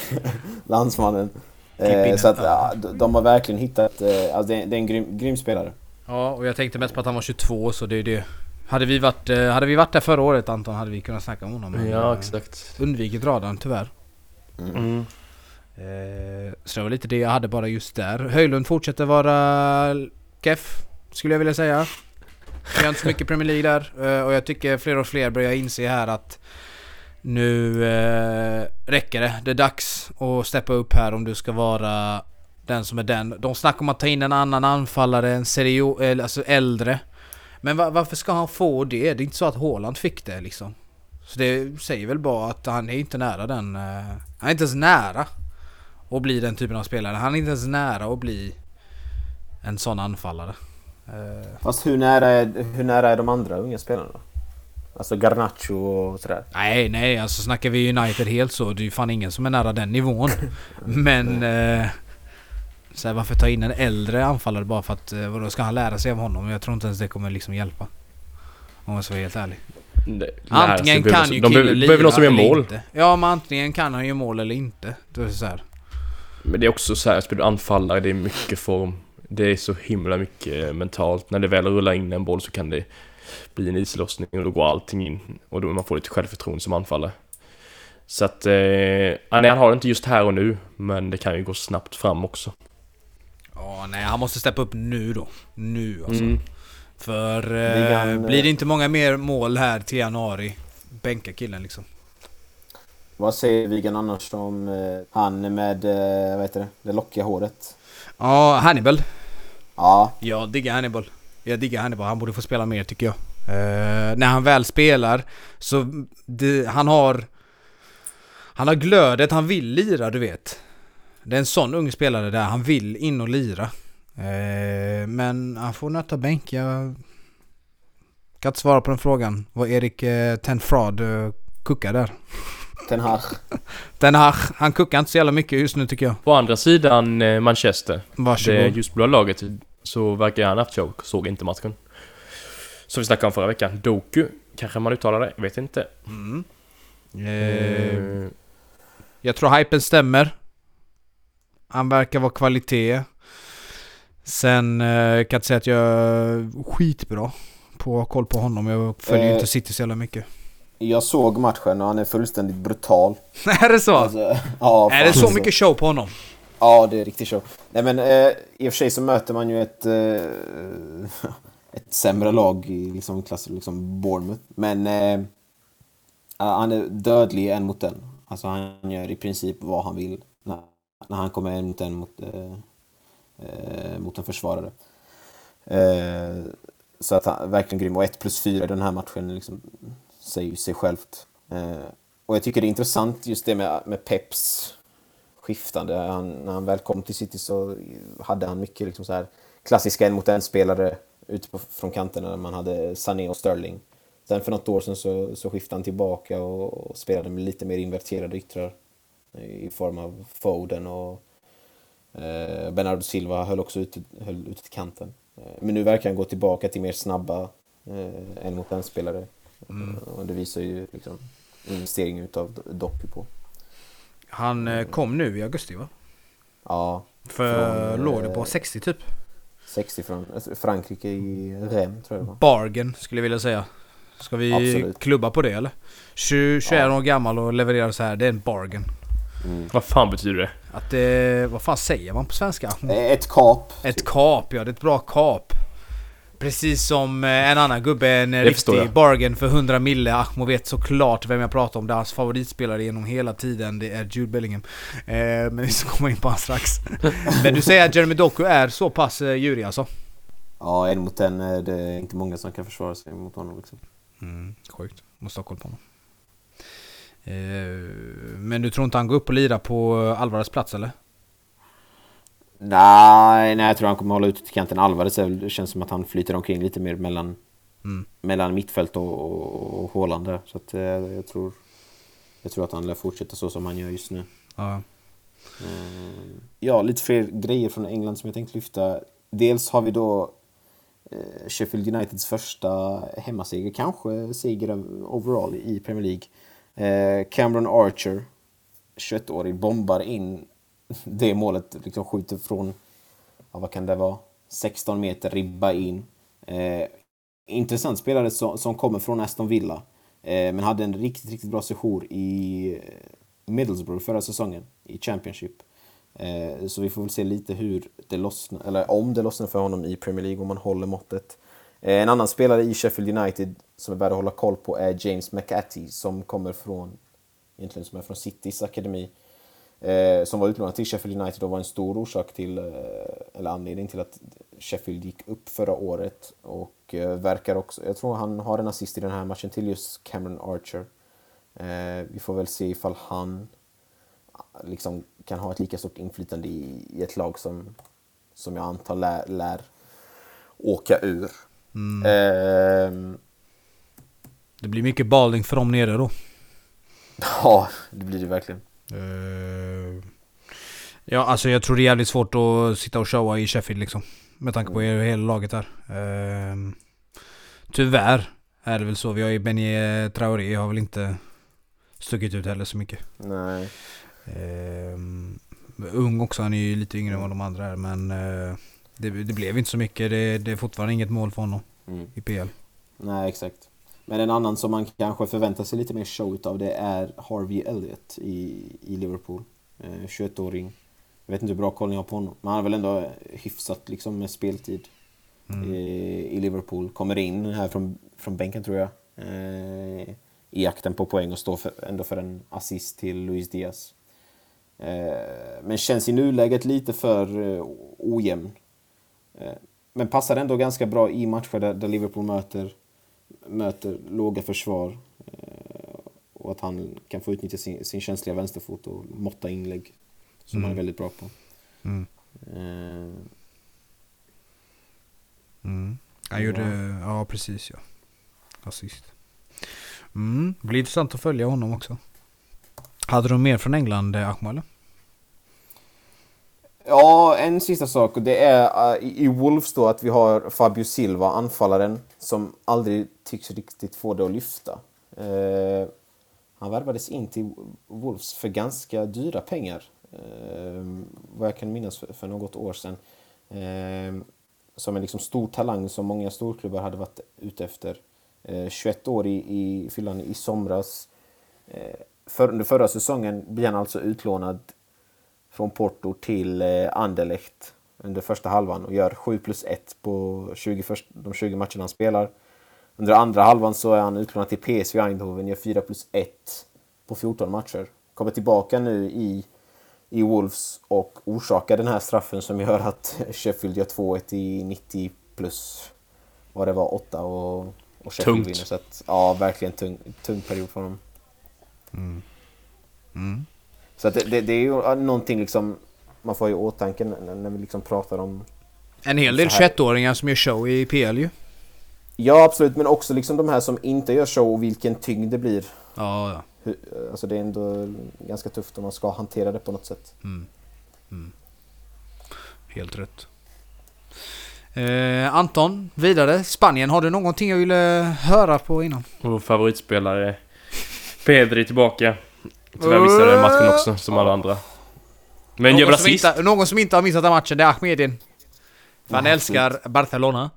landsmannen. In Eh, så att ja, de har verkligen hittat... Eh, alltså det, är- det är en grym, grym spelare. Ja, och jag tänkte mest på att han var 22 så det är det. Hade vi varit, eh, hade vi varit där förra året Anton hade vi kunnat snacka om honom. men, Ja, eh, exakt. Undvikit radarn tyvärr. Mm. Mm. Eh, så det var lite det jag hade bara just där. Höjlund fortsätter vara keff, skulle jag vilja säga. Gör inte så mycket Premier League där. Eh, och jag tycker fler och fler börjar inse här att nu eh, räcker det. Det är dags att steppa upp här om du ska vara den som är den. De snackar om att ta in en annan anfallare, en serio, alltså äldre. Men va- varför ska han få det? Det är inte så att Haaland fick det liksom. Så det säger väl bara att han är inte nära den... eh, han är inte ens nära att bli den typen av spelare. Han är inte ens nära att bli en sån anfallare. Eh, Fast hur nära, är, hur nära är de andra unga spelarna då? Alltså Garnacho och sådär. nej, nej, alltså snackar vi United helt så. Det är ju fan ingen som är nära den nivån. Men... [LAUGHS] Eh, så här, varför ta in en äldre anfallare bara för att... Eh, vadå, ska han lära sig av honom? Jag tror inte ens det kommer liksom hjälpa. Om jag ska vara helt ärlig. Det- Antingen kan ju killen lira behöver någon som gör mål. inte. Ja, men antingen kan han göra mål eller inte. Det är så här. Men det är också så här, spelar du anfallare, det är mycket form. Det är så himla mycket eh, mentalt. När det väl rullar in en boll så kan det bli en islossning och då går allting in. Och då man får lite självförtroende som anfallare. Så att, eh, nej, han har det inte just här och nu, men det kan ju gå snabbt fram också. Ja, nej, han måste steppa upp nu då. Nu alltså. Mm. För eh, kan, blir det eh, inte många mer mål här till januari, bänka killen liksom. Vad säger Wigan annars om eh, han med, eh, vad heter det, det lockiga håret? Ja, Hannibal. Ja, Jag diggar Hannibal. Jag diggar Hannibal. Han borde få spela mer tycker jag. Eh, när han väl spelar så... Det, han har... Han har glödet, han vill lira du vet. Det är en sån ung spelare där, han vill in och lira. Eh, men han får nöta bänk. Jag kan inte svara på den frågan. Vad Erik eh, Tenfrad eh, kuckar där. Ten Hag. [LAUGHS] Den här, han kuckar inte så jävla mycket just nu tycker jag. På andra sidan Manchester, Varsågod. det ljusblå laget, så verkar han haft choke. Såg inte matchen. Som vi snackade om förra veckan. Doku, kanske man uttalar det, jag vet inte. Mm. Eh, Jag tror hypen stämmer. Han verkar vara kvalitet. Sen eh, kan jag inte säga att jag är skitbra på att ha koll på honom. Jag följer Eh. inte City så jävla mycket. Jag såg matchen och han är fullständigt brutal. [LAUGHS] är det så? Alltså, ja, är det så mycket show på honom? Ja, det är riktigt så. Nej men eh, i och för sig så möter man ju ett, eh, [LAUGHS] ett sämre lag i liksom klassen, liksom Bournemouth. Men eh, han är dödlig en mot en. Alltså han gör i princip vad han vill när, när han kommer en mot en mot, eh, eh mot en försvarare. Eh, så att han verkligen grym. Och 1 plus 4 i den här matchen liksom, säger ju sig självt. Eh, och jag tycker det är intressant just det med, med Peps skiftande. Han, när han väl kom till City så hade han mycket liksom så här klassiska en mot en spelare ute på, från kanterna. Man hade Sané och Sterling. Sen för något år sedan så, så skiftade han tillbaka och, och spelade med lite mer inverterade yttrar. I form av Foden och eh, Bernardo Silva höll också ut, höll ut till kanten. Eh, men nu verkar han gå tillbaka till mer snabba eh, en mot en spelare. Och det visar ju liksom investeringen utav Doku på. Han eh, kom nu i augusti va? Ja, För Från, låg det eh, på 60 typ? 60 från alltså Frankrike i Rennes tror jag det var. Bargain skulle jag vilja säga. Ska vi Absolut. klubba på det eller? 20, 21 Ja. år gammal och levererar så här, det är en bargain. Vad fan betyder det? Att det... Vad fan säger man på svenska? Eh, Ett kap. Ett kap, ja. Det är ett bra kap. Precis som eh, en annan gubbe, en eh, Det förstår riktig jag. bargain för 100 mille. Ahmo vet såklart vem jag pratar om. Det är hans favoritspelare genom hela tiden. Det är Jude Bellingham. Eh, men vi ska komma in på honom strax. [LAUGHS] men du säger att Jeremy Doku är så pass eh, djurig alltså? Ja, en mot en är det inte många som kan försvara sig mot honom liksom. Mm, sjukt. Måste ha koll på honom. Eh, men du tror inte han går upp och lirar på Alvarez plats eller? Nej, nej, jag tror han kommer hålla ute till kanten. Alvarez är det känns som att han flyter omkring lite mer mellan, Mm. mellan mittfält och, och, och Haaland där. Så att, eh, jag, tror, jag tror att han lär fortsätta så som han gör just nu. Ja. Eh, Ja, lite fler grejer från England som jag tänkte lyfta. Dels har vi då eh, Sheffield Uniteds första hemmaseger, kanske seger overall i Premier League. Cameron Archer, 21-årig, bombar in det målet, liksom skjuter från, ja, vad kan det vara, 16 meter, ribba in. Eh, intressant spelare som, som kommer från Aston Villa, eh, men hade en riktigt, riktigt bra sejour i eh, Middlesbrough förra säsongen i Championship. Eh, Så vi får väl se lite hur det lossnar, eller om det lossnar för honom i Premier League, om han håller måttet. Eh, En annan spelare i Sheffield United som är värd att hålla koll på är James McAtee som kommer från, egentligen som är från Citys akademi. Eh, Som var utlånad till Sheffield United och var en stor orsak till, eh, eller anledning till att Sheffield gick upp förra året. Och eh, verkar också, jag tror han har en assist i den här matchen till just Cameron Archer. Eh, Vi får väl se ifall han liksom kan ha ett lika stort inflytande i, i ett lag som, som jag antar lär, lär åka ur. Ehm, Det blir mycket balling för dem nere då. [LAUGHS] ja, det blir det verkligen. Eh, ja, alltså jag tror det är jävligt svårt att sitta och showa i Sheffield liksom. Med tanke på er, hela laget här. Eh, tyvärr är det väl så. Vi har ju Benny Traoré har väl inte stuckit ut heller så mycket. Nej. Eh, ung också, han är ju lite yngre än vad de andra är. Men eh, det, det blev inte så mycket. Det, det är fortfarande inget mål för honom Mm. i PL. Nej, exakt. Men en annan som man kanske förväntar sig lite mer show utav det är Harvey Elliott i, i Liverpool. Eh, 21-åring. Jag vet inte hur bra koll ni har på honom. Men han har väl ändå hyfsat liksom med speltid Mm. i, i Liverpool. Kommer in här från, från bänken tror jag. Eh, I jakten på poäng och står för, ändå för en assist till Luis Diaz. Eh, men känns i nuläget lite för eh, ojämn. Eh, men passar ändå ganska bra i matcher där, där Liverpool möter, möter låga försvar. Eh, och att han kan få utnyttja sin, sin känsliga vänsterfot och måtta inlägg. Som han är väldigt bra på. Mm. Eh, Mm. Han gjorde, ja precis ja. Assist. Mm. Det blir intressant att följa honom också. Hade du mer från England, eh, eller? Ja, en sista sak och det är uh, i Wolves då att vi har Fabio Silva, anfallaren, som aldrig tycks riktigt få det att lyfta. Uh, han värvades in till Wolves för ganska dyra pengar, uh, vad jag kan minnas för, för något år sedan. Som en liksom stor talang som många storklubbar hade varit ute efter. 21 år i, i fyllan i somras. För, under förra säsongen blir han alltså utlånad från Porto till eh, Anderlecht under första halvan och gör 7 plus 1 på 20 först, de 20 matcherna han spelar. Under andra halvan så är han utlånad till PSV Eindhoven, gör 4 plus 1 på 14 matcher. Kommer tillbaka nu i, i Wolves och orsakar den här straffen som gör att [LAUGHS] Sheffield gör 2-1 i 90 plus vad det var, 8 och, och Sheffield Tungt. vinner. Så att, ja, verkligen tung, tung period för honom. Mm. Så att det, det, det är ju någonting liksom man får ha i åtanke när, när vi liksom pratar om... En hel del Så här. 21-åringar som gör show i PL ju. Ja absolut, men också liksom de här som inte gör show och vilken tyngd det blir. Ja, ja. Hur, alltså det är ändå ganska tufft om man ska hantera det på något sätt. Helt rätt. Eh, Anton, vidare. Spanien, har du någonting jag ville höra på innan? Vår favoritspelare Pedri tillbaka. Tyvärr missade den matchen också, som alla andra. Men någon, som assist? inte, någon som inte har missat den matchen, det är Ahmedin. För han älskar Barcelona.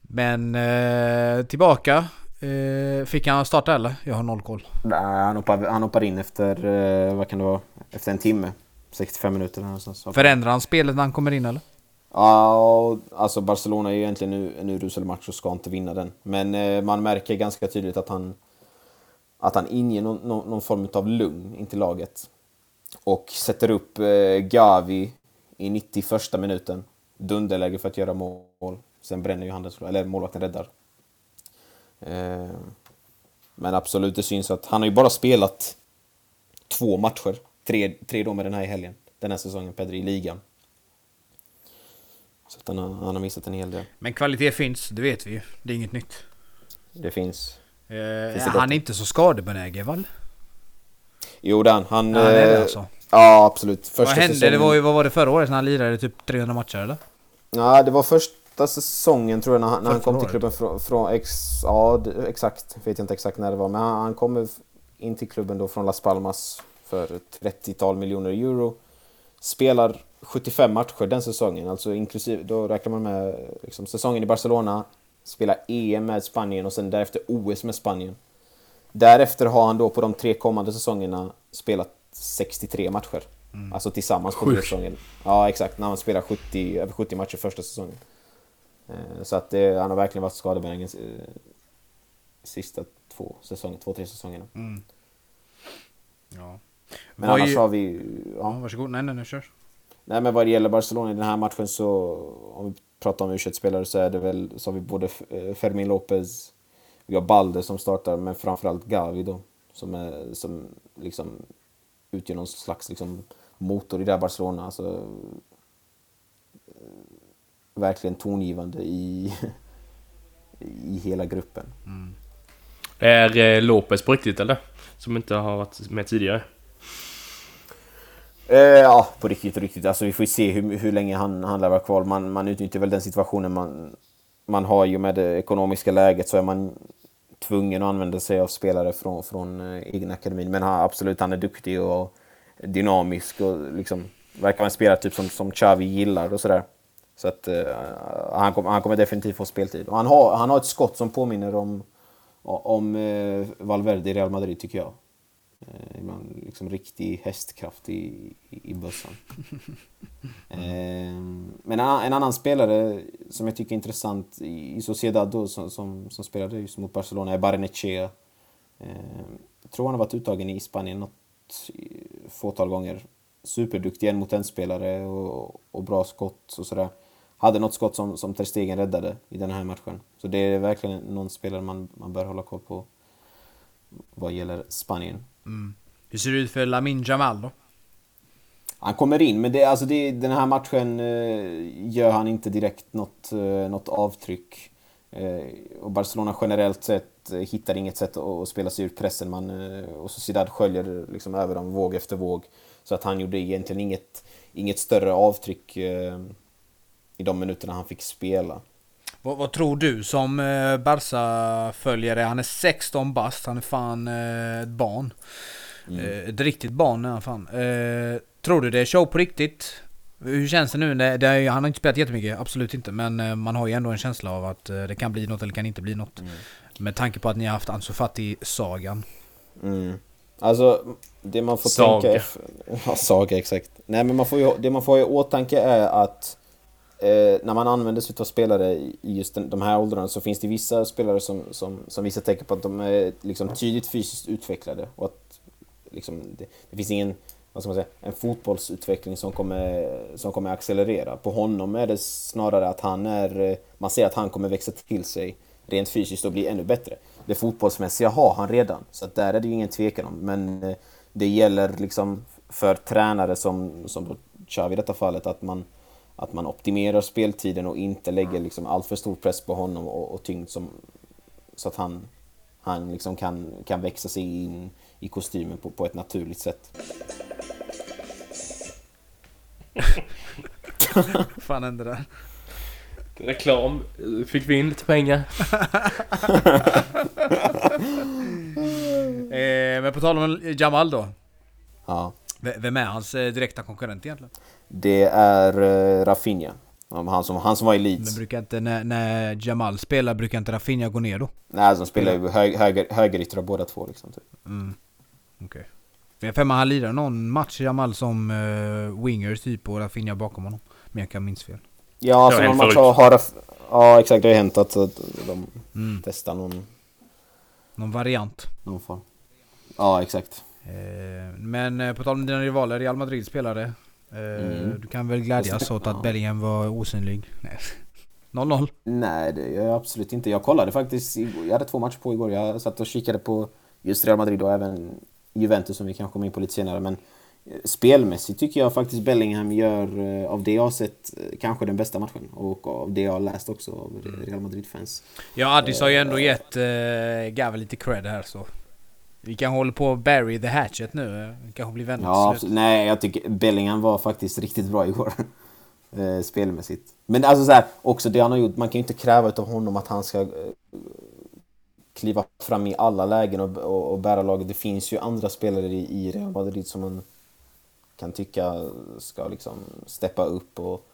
Men eh, tillbaka. Eh, fick han starta eller? Jag har noll koll. Nej, han hoppar, han hoppar in efter, eh, vad kan det vara, efter en timme. 65 minuter eller någonstans. Förändrar han spelet när han kommer in eller? Ja, alltså Barcelona är ju egentligen nu en urusel match och ska inte vinna den. Men eh, man märker ganska tydligt att han, att han inger någon, någon, någon form av lugn in till laget. Och sätter upp eh, Gavi i 91 minuten. Dunderläge för att göra mål. Sen bränner ju han det, eller målvakten räddar. Eh, men absolut, det syns att han har ju bara spelat två matcher. Tre, tre då med den här i helgen. Den här säsongen, Pedri, i ligan. Så han, har, han har missat en hel del. Men kvalitet finns, det vet vi ju. Det är inget nytt. Det finns. Eh, han är inte så skadebenägen väl? Jo, är han. Han, är det eh, alltså. Ja, absolut. Första Vad hände? säsongen... Det var ju, vad var det förra året när han lirade typ 300 matcher eller? Ja, det var första säsongen tror jag när han, när han kom till klubben från... från ex, ja, exakt. Vet jag inte exakt när det var. Men han, han kom in till klubben då från Las Palmas för 30-tal miljoner euro. Spelar 75 matcher den säsongen, alltså inklusive... Då räknar man med liksom, säsongen i Barcelona, spelar EM med Spanien och sen därefter OS med Spanien. Därefter har han då på de tre kommande säsongerna spelat 63 matcher. Alltså tillsammans på säsonger. Ja, exakt. När han spelar 70, över 70 matcher första säsongen. Eh, Så att det, han har verkligen varit skadebenägen eh, sista två säsonger, två, tre säsongerna. Mm. Ja. Men Vad annars ju- har vi... Ja, Ja. varsågod. Nej, nej, nej, kör. Nej, men vad det gäller Barcelona i den här matchen så... Om vi pratar om u spelare så är det väl... Så har vi både eh, Fermin Lopez, vi har Balde som startar, men framförallt Gavi då. Som, är, som liksom utgör någon slags liksom, motor i det här Barcelona. Alltså, eh, verkligen tongivande i, [LAUGHS] i hela gruppen. Mm. Är eh, Lopez på riktigt eller? Som inte har varit med tidigare. Eh, ja, på riktigt riktigt. Alltså, vi får ju se hur, hur länge han, han lär vara kvar. Man, man utnyttjar väl den situationen man, man har ju med det ekonomiska läget så är man tvungen att använda sig av spelare från, från eh, egen akademin. Men han, absolut, han är duktig och dynamisk och liksom verkar vara en spelare typ som, som Xavi gillar och sådär. Så att eh, han, kom, han kommer definitivt få speltid. Och han har, han har ett skott som påminner om, om eh, Valverde i Real Madrid tycker jag. Eh, ibland liksom riktig hästkraft i, i, i bössan. [LAUGHS] eh, men en, annan- en annan spelare som jag tycker är intressant i, i Sociedad då, som, som, som spelade just mot Barcelona är Barnechea. Eh, jag tror han har varit uttagen i Spanien något eh, fåtal gånger. Superduktig en mot en spelare och, och bra skott och sådär. Hade något skott som, som Ter Stegen räddade i den här matchen. Så det är verkligen någon spelare man, man bör hålla koll på vad gäller Spanien. Mm. Hur ser det ut för Lamin Jamal då? Han kommer in, men det, alltså det, den här matchen eh, gör han inte direkt något, eh, något avtryck. Eh, och Barcelona generellt sett eh, hittar inget sätt att, att spela sig ur pressen. Man, eh, och Sociedad sköljer liksom över dem våg efter våg. Så att han gjorde egentligen inget, inget större avtryck eh, i de minuterna han fick spela. Vad, vad tror du som eh, Barca-följare? Han är 16 bast, han är fan eh, ett barn. Eh, ett riktigt barn är han fan. Eh, tror du det är show på riktigt? Hur känns det nu? Det, det är, han har inte spelat jättemycket, absolut inte. Men eh, man har ju ändå en känsla av att eh, det kan bli något eller kan inte bli något. Med tanke på att ni har haft Ansu Fati-sagan. Mm. Alltså, det man får Saga. tänka... eff- [LAUGHS] Ja, saga, exakt. Nej, men man får ju, det man får ha i åtanke är att eh, när man använder sig av spelare i just den, de här åldrarna så finns det vissa spelare som, som, som visar tecken på att de är liksom tydligt fysiskt utvecklade. Och att liksom, det, det finns ingen vad ska man säga, en fotbollsutveckling som kommer, som kommer accelerera. På honom är det snarare att han är... Eh, man ser att han kommer växa till sig rent fysiskt och bli ännu bättre. Det fotbollsmässiga har han redan, så att där är det ju ingen tvekan om. Men eh, det gäller liksom för tränare som, som Xavi i detta fallet att man, att man optimerar speltiden och inte lägger liksom allt för stor press på honom och, och tyngd som, så att han, han liksom kan, kan växa sig in i kostymen på, på ett naturligt sätt. Fan hände där? Reklam. Fick vi in lite pengar? [LAUGHS] Eh, men på tal om Jamal då. Ja. V- Vem är hans eh, direkta konkurrent egentligen? Det är eh, Rafinha. Han, som, han som var i Men Leeds. brukar inte, när, när Jamal spelar, brukar inte Rafinha gå ner då? Nej, alltså, de spelar ju hög, höger, högeryttrar båda två liksom. Typ. Mm. Okej. Okay. För mig han lirar någon match Jamal som uh, winger typ och Rafinha bakom honom. Men jag kan minns fel. Ja, Det så har någon match har... har ja, exakt. Det har hänt att, att de Mm. testar någon, Någon variant. någon form. Ja, exakt. Eh, men eh, på tal om dina rivaler, Real Madrid spelare. Eh, Mm. Du kan väl glädjas åt att. Bellingham var osynlig? Nej. [LAUGHS] 0-0. Nej, det gör jag absolut inte. Jag kollade faktiskt igår. Jag hade två matcher på igår. Jag satt och kikade på just Real Madrid och även Juventus som vi kanske kommer in på lite senare. Men eh, spelmässigt tycker jag faktiskt Bellingham gör, eh, av det jag sett, kanske den bästa matchen. Och av det jag har läst också av Real Madrid-fans. Ja, Addis har ju ändå gett eh, Gavel lite cred här så. Vi kan hålla på och bury the hatchet nu. Vi kanske blir vänner Ja, absolut. Nej, jag tycker Bellingham var faktiskt riktigt bra igår. [LAUGHS] eh, spelmässigt. Men alltså så här, också det han har gjort, man kan ju inte kräva av honom att han ska eh, kliva fram i alla lägen och, och, och bära laget. Det finns ju andra spelare i, i Real Madrid som man kan tycka ska liksom steppa upp och,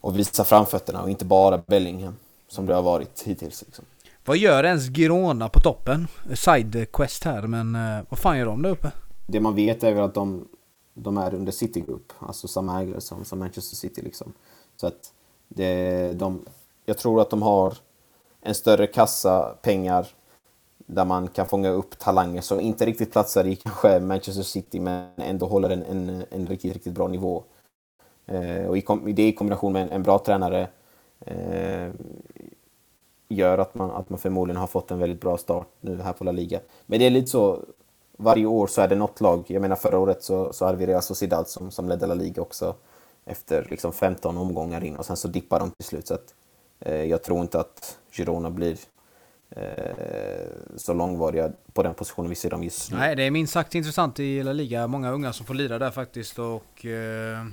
och visa framfötterna och inte bara Bellingham som det har varit hittills. Liksom. Vad gör ens Girona på toppen? Side quest här, men eh, vad fan gör de där uppe? Det man vet är väl att de, de är under City Group, alltså samma ägare som, som Manchester City. Liksom. Så att det, de, jag tror att de har en större kassa pengar där man kan fånga upp talanger som inte riktigt platsar i kanske Manchester City men ändå håller en, en, en riktigt, riktigt bra nivå. Eh, och i, kom, det i kombination med en, en bra tränare eh, gör att man, att man förmodligen har fått en väldigt bra start nu här på La Liga. Men det är lite så, varje år så är det något lag. Jag menar förra året så, så hade vi Real Sociedad som, som ledde La Liga också efter liksom 15 omgångar in och sen så dippar de till slut. Så att, eh, jag tror inte att Girona blir eh, så långvariga på den positionen vi ser dem just nu. Nej, det är minst sagt intressant i La Liga. Många unga som får lira där faktiskt och... Eh,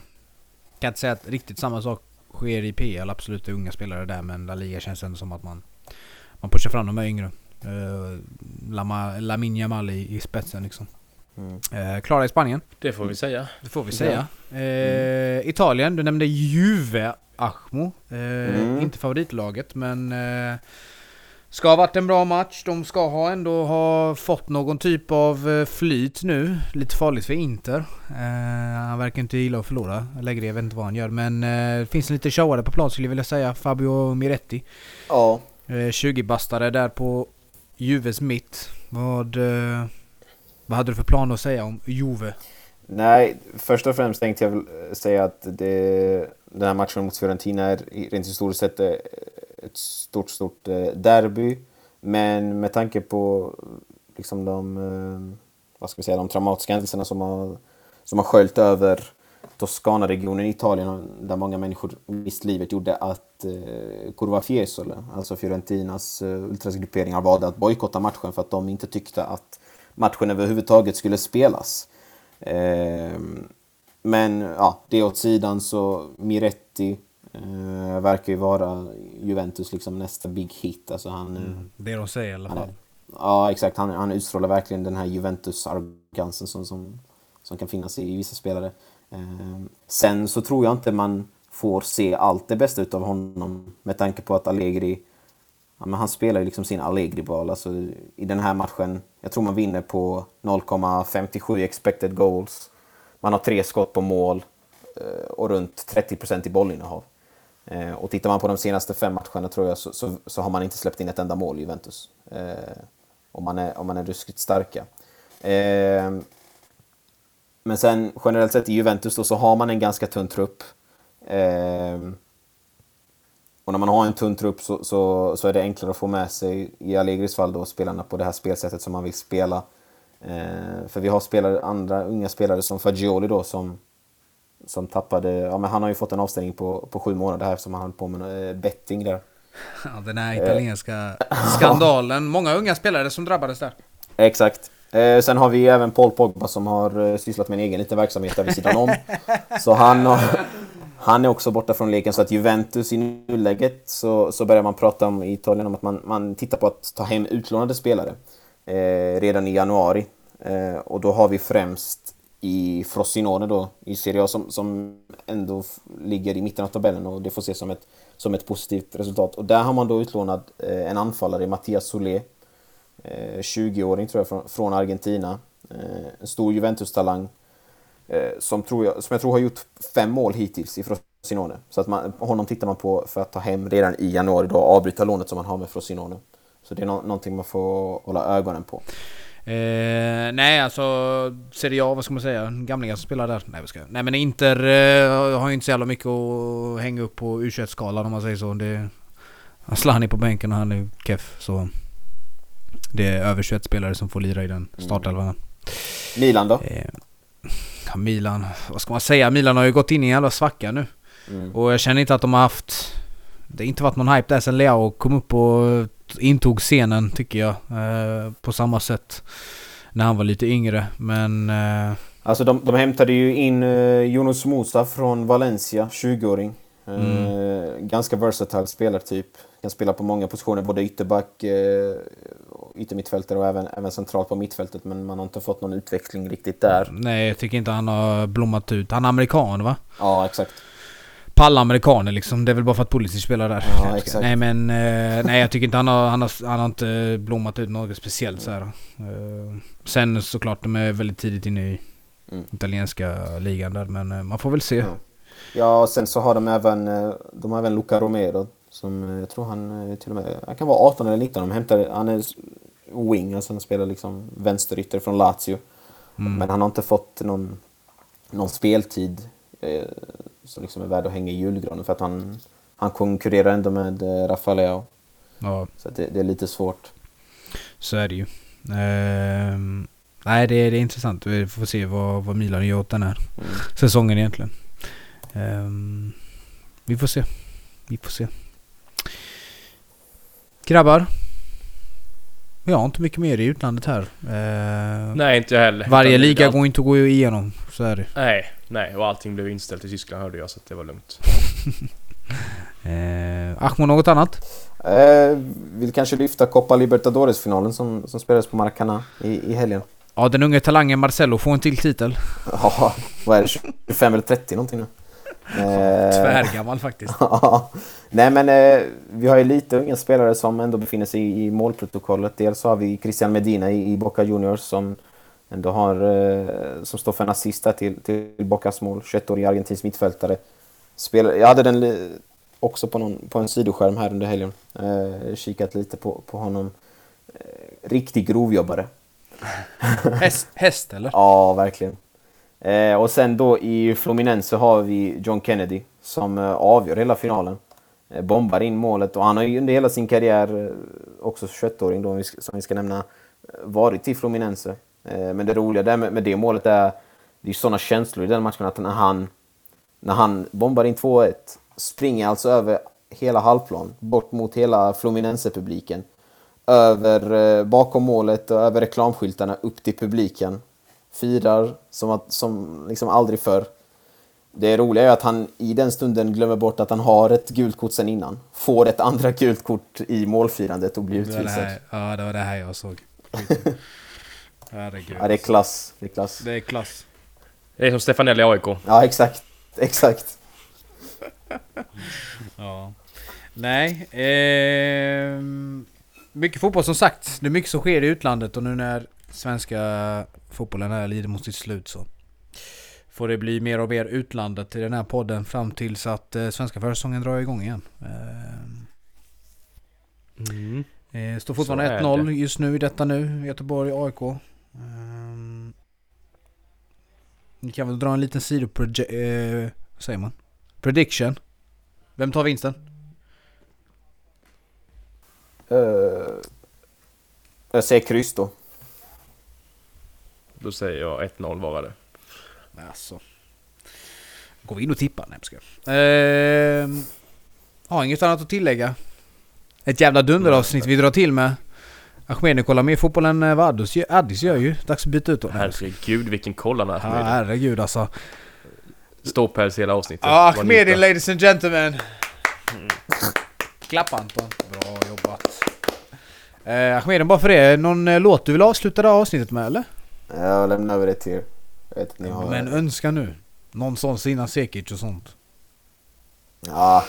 kan inte säga att riktigt samma sak sker i PL. Absolut, det är unga spelare där men La Liga känns ändå som att man... Man pushar fram de här yngre. Eh, Lama, Lamin Jamal i, i spetsen liksom. Mm. Eh, klara i Spanien, Det får vi säga. det får vi säga. Eh, Italien, du nämnde Juve Achmo. Mm. Inte favoritlaget men... Ska ha varit en bra match. De ska ha ändå ha fått någon typ av eh, flyt nu. Lite farligt för Inter. Eh, han verkar inte gilla att förlora. Lägre, jag vet inte vad han gör. Men eh, det finns en lite showare på plan skulle jag vilja säga. Fabio Miretti. Ja, Eh, 20-bastare där på Juves mitt. Vad, eh, vad hade du för plan att säga om Juve? Nej, först och främst tänkte jag väl eh, säga att det, den här matchen mot Fiorentina är rent historiskt sett ett stort, stort eh, derby. Men med tanke på liksom de, eh, vad ska vi säga, de traumatiska händelserna som har, som har sköljt över Toscana-regionen i Italien där många människor mist livet gjorde att eh, Curva Fiesole, alltså Fiorentinas eh, ultrasgrupperingar, valde att bojkotta matchen för att de inte tyckte att matchen överhuvudtaget skulle spelas. Eh, men ja, det åt sidan så Miretti eh, verkar ju vara Juventus liksom nästa big hit. Alltså han, eh, Det de säger i alla fall. ja, exakt. Han, han utstrålar verkligen den här Juventus-arrogansen som, som, som kan finnas i vissa spelare. Ehm, sen så tror jag inte man får se allt det bästa utav honom med tanke på att Allegri Ja, men han spelar ju liksom sin Allegri-boll. Alltså, I den här matchen, jag tror man vinner på 0,57 expected goals. Man har tre skott på mål eh, och runt 30% i bollinnehav. Eh, Och tittar man på de senaste fem matcherna tror jag så, så, så har man inte släppt in ett enda mål i Juventus. Eh, om, man är, om man är ruskigt starka. Eh, men sen generellt sett i Juventus då, så har man en ganska tunn trupp. Eh, och när man har en tunn trupp så, så, så är det enklare att få med sig, i Allegris fall då, spelarna på det här spelsättet som man vill spela. Eh, för vi har spelare, andra unga spelare som Fagioli då som, som tappade, ja men han har ju fått en avstängning på, på sju månader här som han höll på med eh, betting där. Ja, den här italienska skandalen. Många unga spelare som drabbades där. Exakt. Eh, sen har vi även Paul Pogba som har eh, sysslat med en egen liten verksamhet där vid sidan om. Så han, har, han är också borta från leken. Så att Juventus i nuläget så, så börjar man prata om i Italien om att man, man tittar på att ta hem utlånade spelare eh, redan i januari. Eh, och då har vi främst i Frosinone då i Serie A som, som ändå ligger i mitten av tabellen och det får ses som ett, som ett positivt resultat. Och där har man då utlånat eh, en anfallare, Mattias Solé, eh, 20-åring tror jag från, från Argentina. Eh, en stor Juventus-talang eh, som, tror jag, som jag tror har gjort fem mål hittills i Frosinone. Så att man, honom tittar man på för att ta hem redan i januari då och avbryta lånet som man har med Frosinone. Så det är no någonting man får hålla ögonen på. Eh, nej alltså, Serie A, vad ska man säga? Gamlingar som spelar där. Nej vad ska jag Nej men Inter eh, har ju inte så jävla mycket att hänga upp på U21-skalan om man säger så. Det, Asllani på bänken och han är keff så... Det är över 21 spelare som får lira i den startelvan. Milan då? Eh, ja, Milan, vad ska man säga? Milan har ju gått in i en jävla svacka nu. Mm. Och jag känner inte att de har haft... Det har inte varit någon hype där sen Leao kom upp och intog scenen tycker jag. Eh, på samma sätt när han var lite yngre. Men... Eh, Alltså de, de hämtade ju in uh, Yunus Musa från Valencia, 20-åring. Eh, Mm. Ganska versatile spelartyp. Kan spela på många positioner, både ytterback, uh, yttermittfältare och även, även centralt på mittfältet. Men man har inte fått någon utveckling riktigt där. nej, jag tycker inte han har blommat ut. Han är amerikan va? Ja, exakt. Palla amerikaner liksom. Det är väl bara för att Pulisic spelar där. Ja, exakt. Nej men... Eh, nej jag tycker inte han har, han har, han har inte blommat ut något speciellt så här. Eh, sen såklart de är väldigt tidigt inne i Mm. italienska ligan där. Men eh, man får väl se. Ja. Ja, och sen så har de även, eh, de har även Luca Romero. Som eh, jag tror han eh, till och med, han kan vara 18 eller 19. De hämtar, han är wing, alltså han spelar liksom vänsterytter från Lazio. Mm. Men han har inte fått någon, någon speltid som liksom är värd att hänga i julgranen för att han, han konkurrerar ändå med eh, Rafael Leao. Ja, Så att det, det är lite svårt. så är det ju. Ehm, nej, det är, det är intressant. Vi får se vad, vad Milan gör åt den här Mm. säsongen egentligen. Ehm, vi får se. Vi får se. Grabbar. Vi har inte mycket mer i utlandet här. Ehm, Nej, inte jag heller. varje liga går inte att gå igenom. Så är det. Nej, nej. Och allting blev inställt i Tyskland hörde jag så att det var lugnt. [LAUGHS] Ehm, Ahmo, något annat? Eh, vill kanske lyfta Copa Libertadores-finalen som, som spelades på Maracana i, i helgen. Ja, den unge talangen Marcelo får en till titel. [LAUGHS] Ja, vad är det? 25 eller 30 någonting nu? Eh, Tvärgammal faktiskt. [LAUGHS] Nej men eh, vi har ju lite unga spelare som ändå befinner sig i, i målprotokollet. Dels så har vi Christian Medina i, i Boca Juniors som ändå har, eh, som står för en assist till, till Bocas mål. 21-årig argentinsk mittfältare. Spelar, jag hade den också på, någon, på en sidoskärm här under helgen. Eh, kikat lite på, på honom. Eh, riktig grovjobbare. [LAUGHS] Häst, häst eller? Ja, verkligen. Eh, och sen då i Fluminense har vi John Kennedy som eh, avgör hela finalen. Eh, bombar in målet och han har ju under hela sin karriär, eh, också 21-åring då, som vi ska nämna, eh, varit i Fluminense. Eh, men det roliga där med, med det målet är, det är sådana känslor i den matchen att när han, när han bombar in 2-1, springer alltså över hela halvplan, bort mot hela Fluminense-publiken. Över eh, bakom målet och över reklamskyltarna upp till publiken. Firar som, att, som liksom aldrig förr. Det roliga är att han i den stunden glömmer bort att han har ett gult kort sen innan. Får ett andra gult kort i målfirandet och blir utvisad. ja, det var det här jag såg. [LAUGHS] Herregud. Ja, det är klass. Det är klass. Det är klass. Det är som Stefanelli i AIK. Ja, exakt. [LAUGHS] Exakt. Ja. Nej. ehm, mycket fotboll som sagt. Det är mycket som sker i utlandet och nu när svenska fotbollen här lider mot sitt slut så får det bli mer och mer utlandet i den här podden fram tills att eh, svenska försäsongen drar igång igen. Ehm, Mm. Eh, står fortfarande är 1-0 det. just nu i detta nu. Göteborg, AIK. Um, ni kan väl dra en liten sidoproje... Eh, vad säger man? Prediction. Vem tar vinsten? Uh, jag säger kryss då. Då säger jag 1-0 bara det. Alltså. Går vi in och tippar? Nej, jag skojar. Ehm, Har inget annat att tillägga. Ett jävla dunderavsnitt vi drar till med. Ahmed kollar mer fotboll än eh, vad Addis gör, Addis gör ju. Dags att byta ut honom. Herregud vilken koll han är. Ja, Ahmed. herregud alltså. Ståpäls hela avsnittet. Ja, Bara Ahmedi ladies and gentlemen. Klappa Anton. Bra jobbat. Eh, Ahmedi, bara för det. Någon eh, låt du vill avsluta det här avsnittet med eller? Jag lämnar över det till er. Jag vet att ni har... Men önska nu. Någon sån Sina Sekic och sånt. Ja.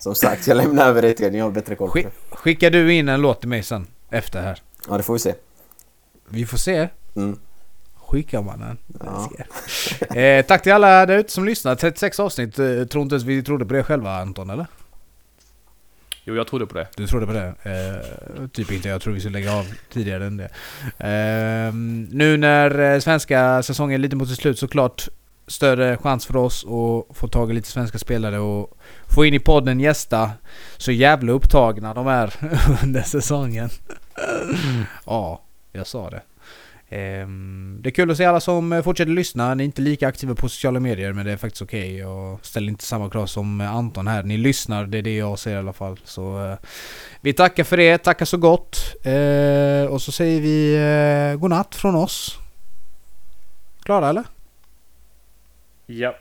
Som sagt, jag lämnar över det till er. Ni har bättre koll det. Skickar du in en låt till mig sen? Efter här. Ja, det får vi se. Vi får se. Mm. Skickar man den? Ja. [LAUGHS] Eh, tack till alla där ute som lyssnar. 36 avsnitt. Eh, tror inte ens vi trodde på det själva Anton eller? Jo, jag trodde på det. Du trodde på det? Eh, typ inte. Jag tror vi skulle lägga av tidigare än det. Eh, nu när eh, svenska säsongen är lite mot sitt slut såklart större chans för oss att få tag i lite svenska spelare och få in i podden gästa. Så jävla upptagna de är [LAUGHS] under säsongen. ja, jag sa det. Ehm, det är kul att se alla som eh, fortsätter lyssna. Ni är inte lika aktiva på sociala medier men det är faktiskt okej. och ställer inte samma krav som eh, Anton här. Ni lyssnar, det är det jag ser i alla fall. Så eh, vi tackar för det, tackar så gott. Och så säger vi godnatt från oss. Klara eller? Ja.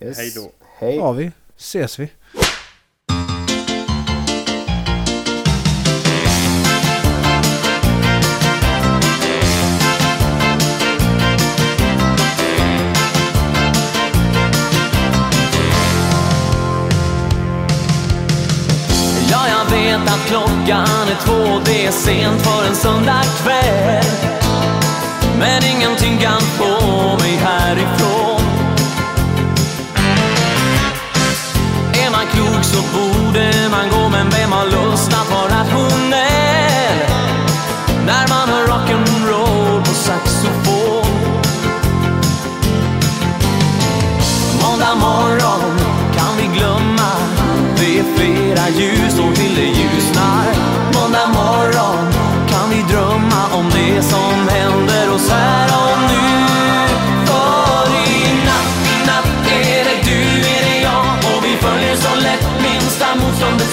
Yes. Hej då. Hej. Ja vi. Ses vi. Ja, jag vet att klockan är två, det är sent för en söndagkväll. Men ingenting kan få mig härifrån. Så borde man gå, men vem har lust att vara rationell? När man hör rock'n'roll på saxofon. Måndag morgon kan vi glömma Det är flera ljusår till det ljusnar Måndag morgon kan vi drömma om det som händer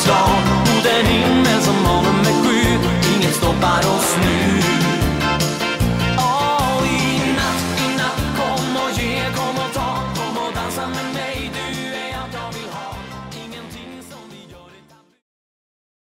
stan och Mot en himmel som honom är sju Inget stoppar oss nu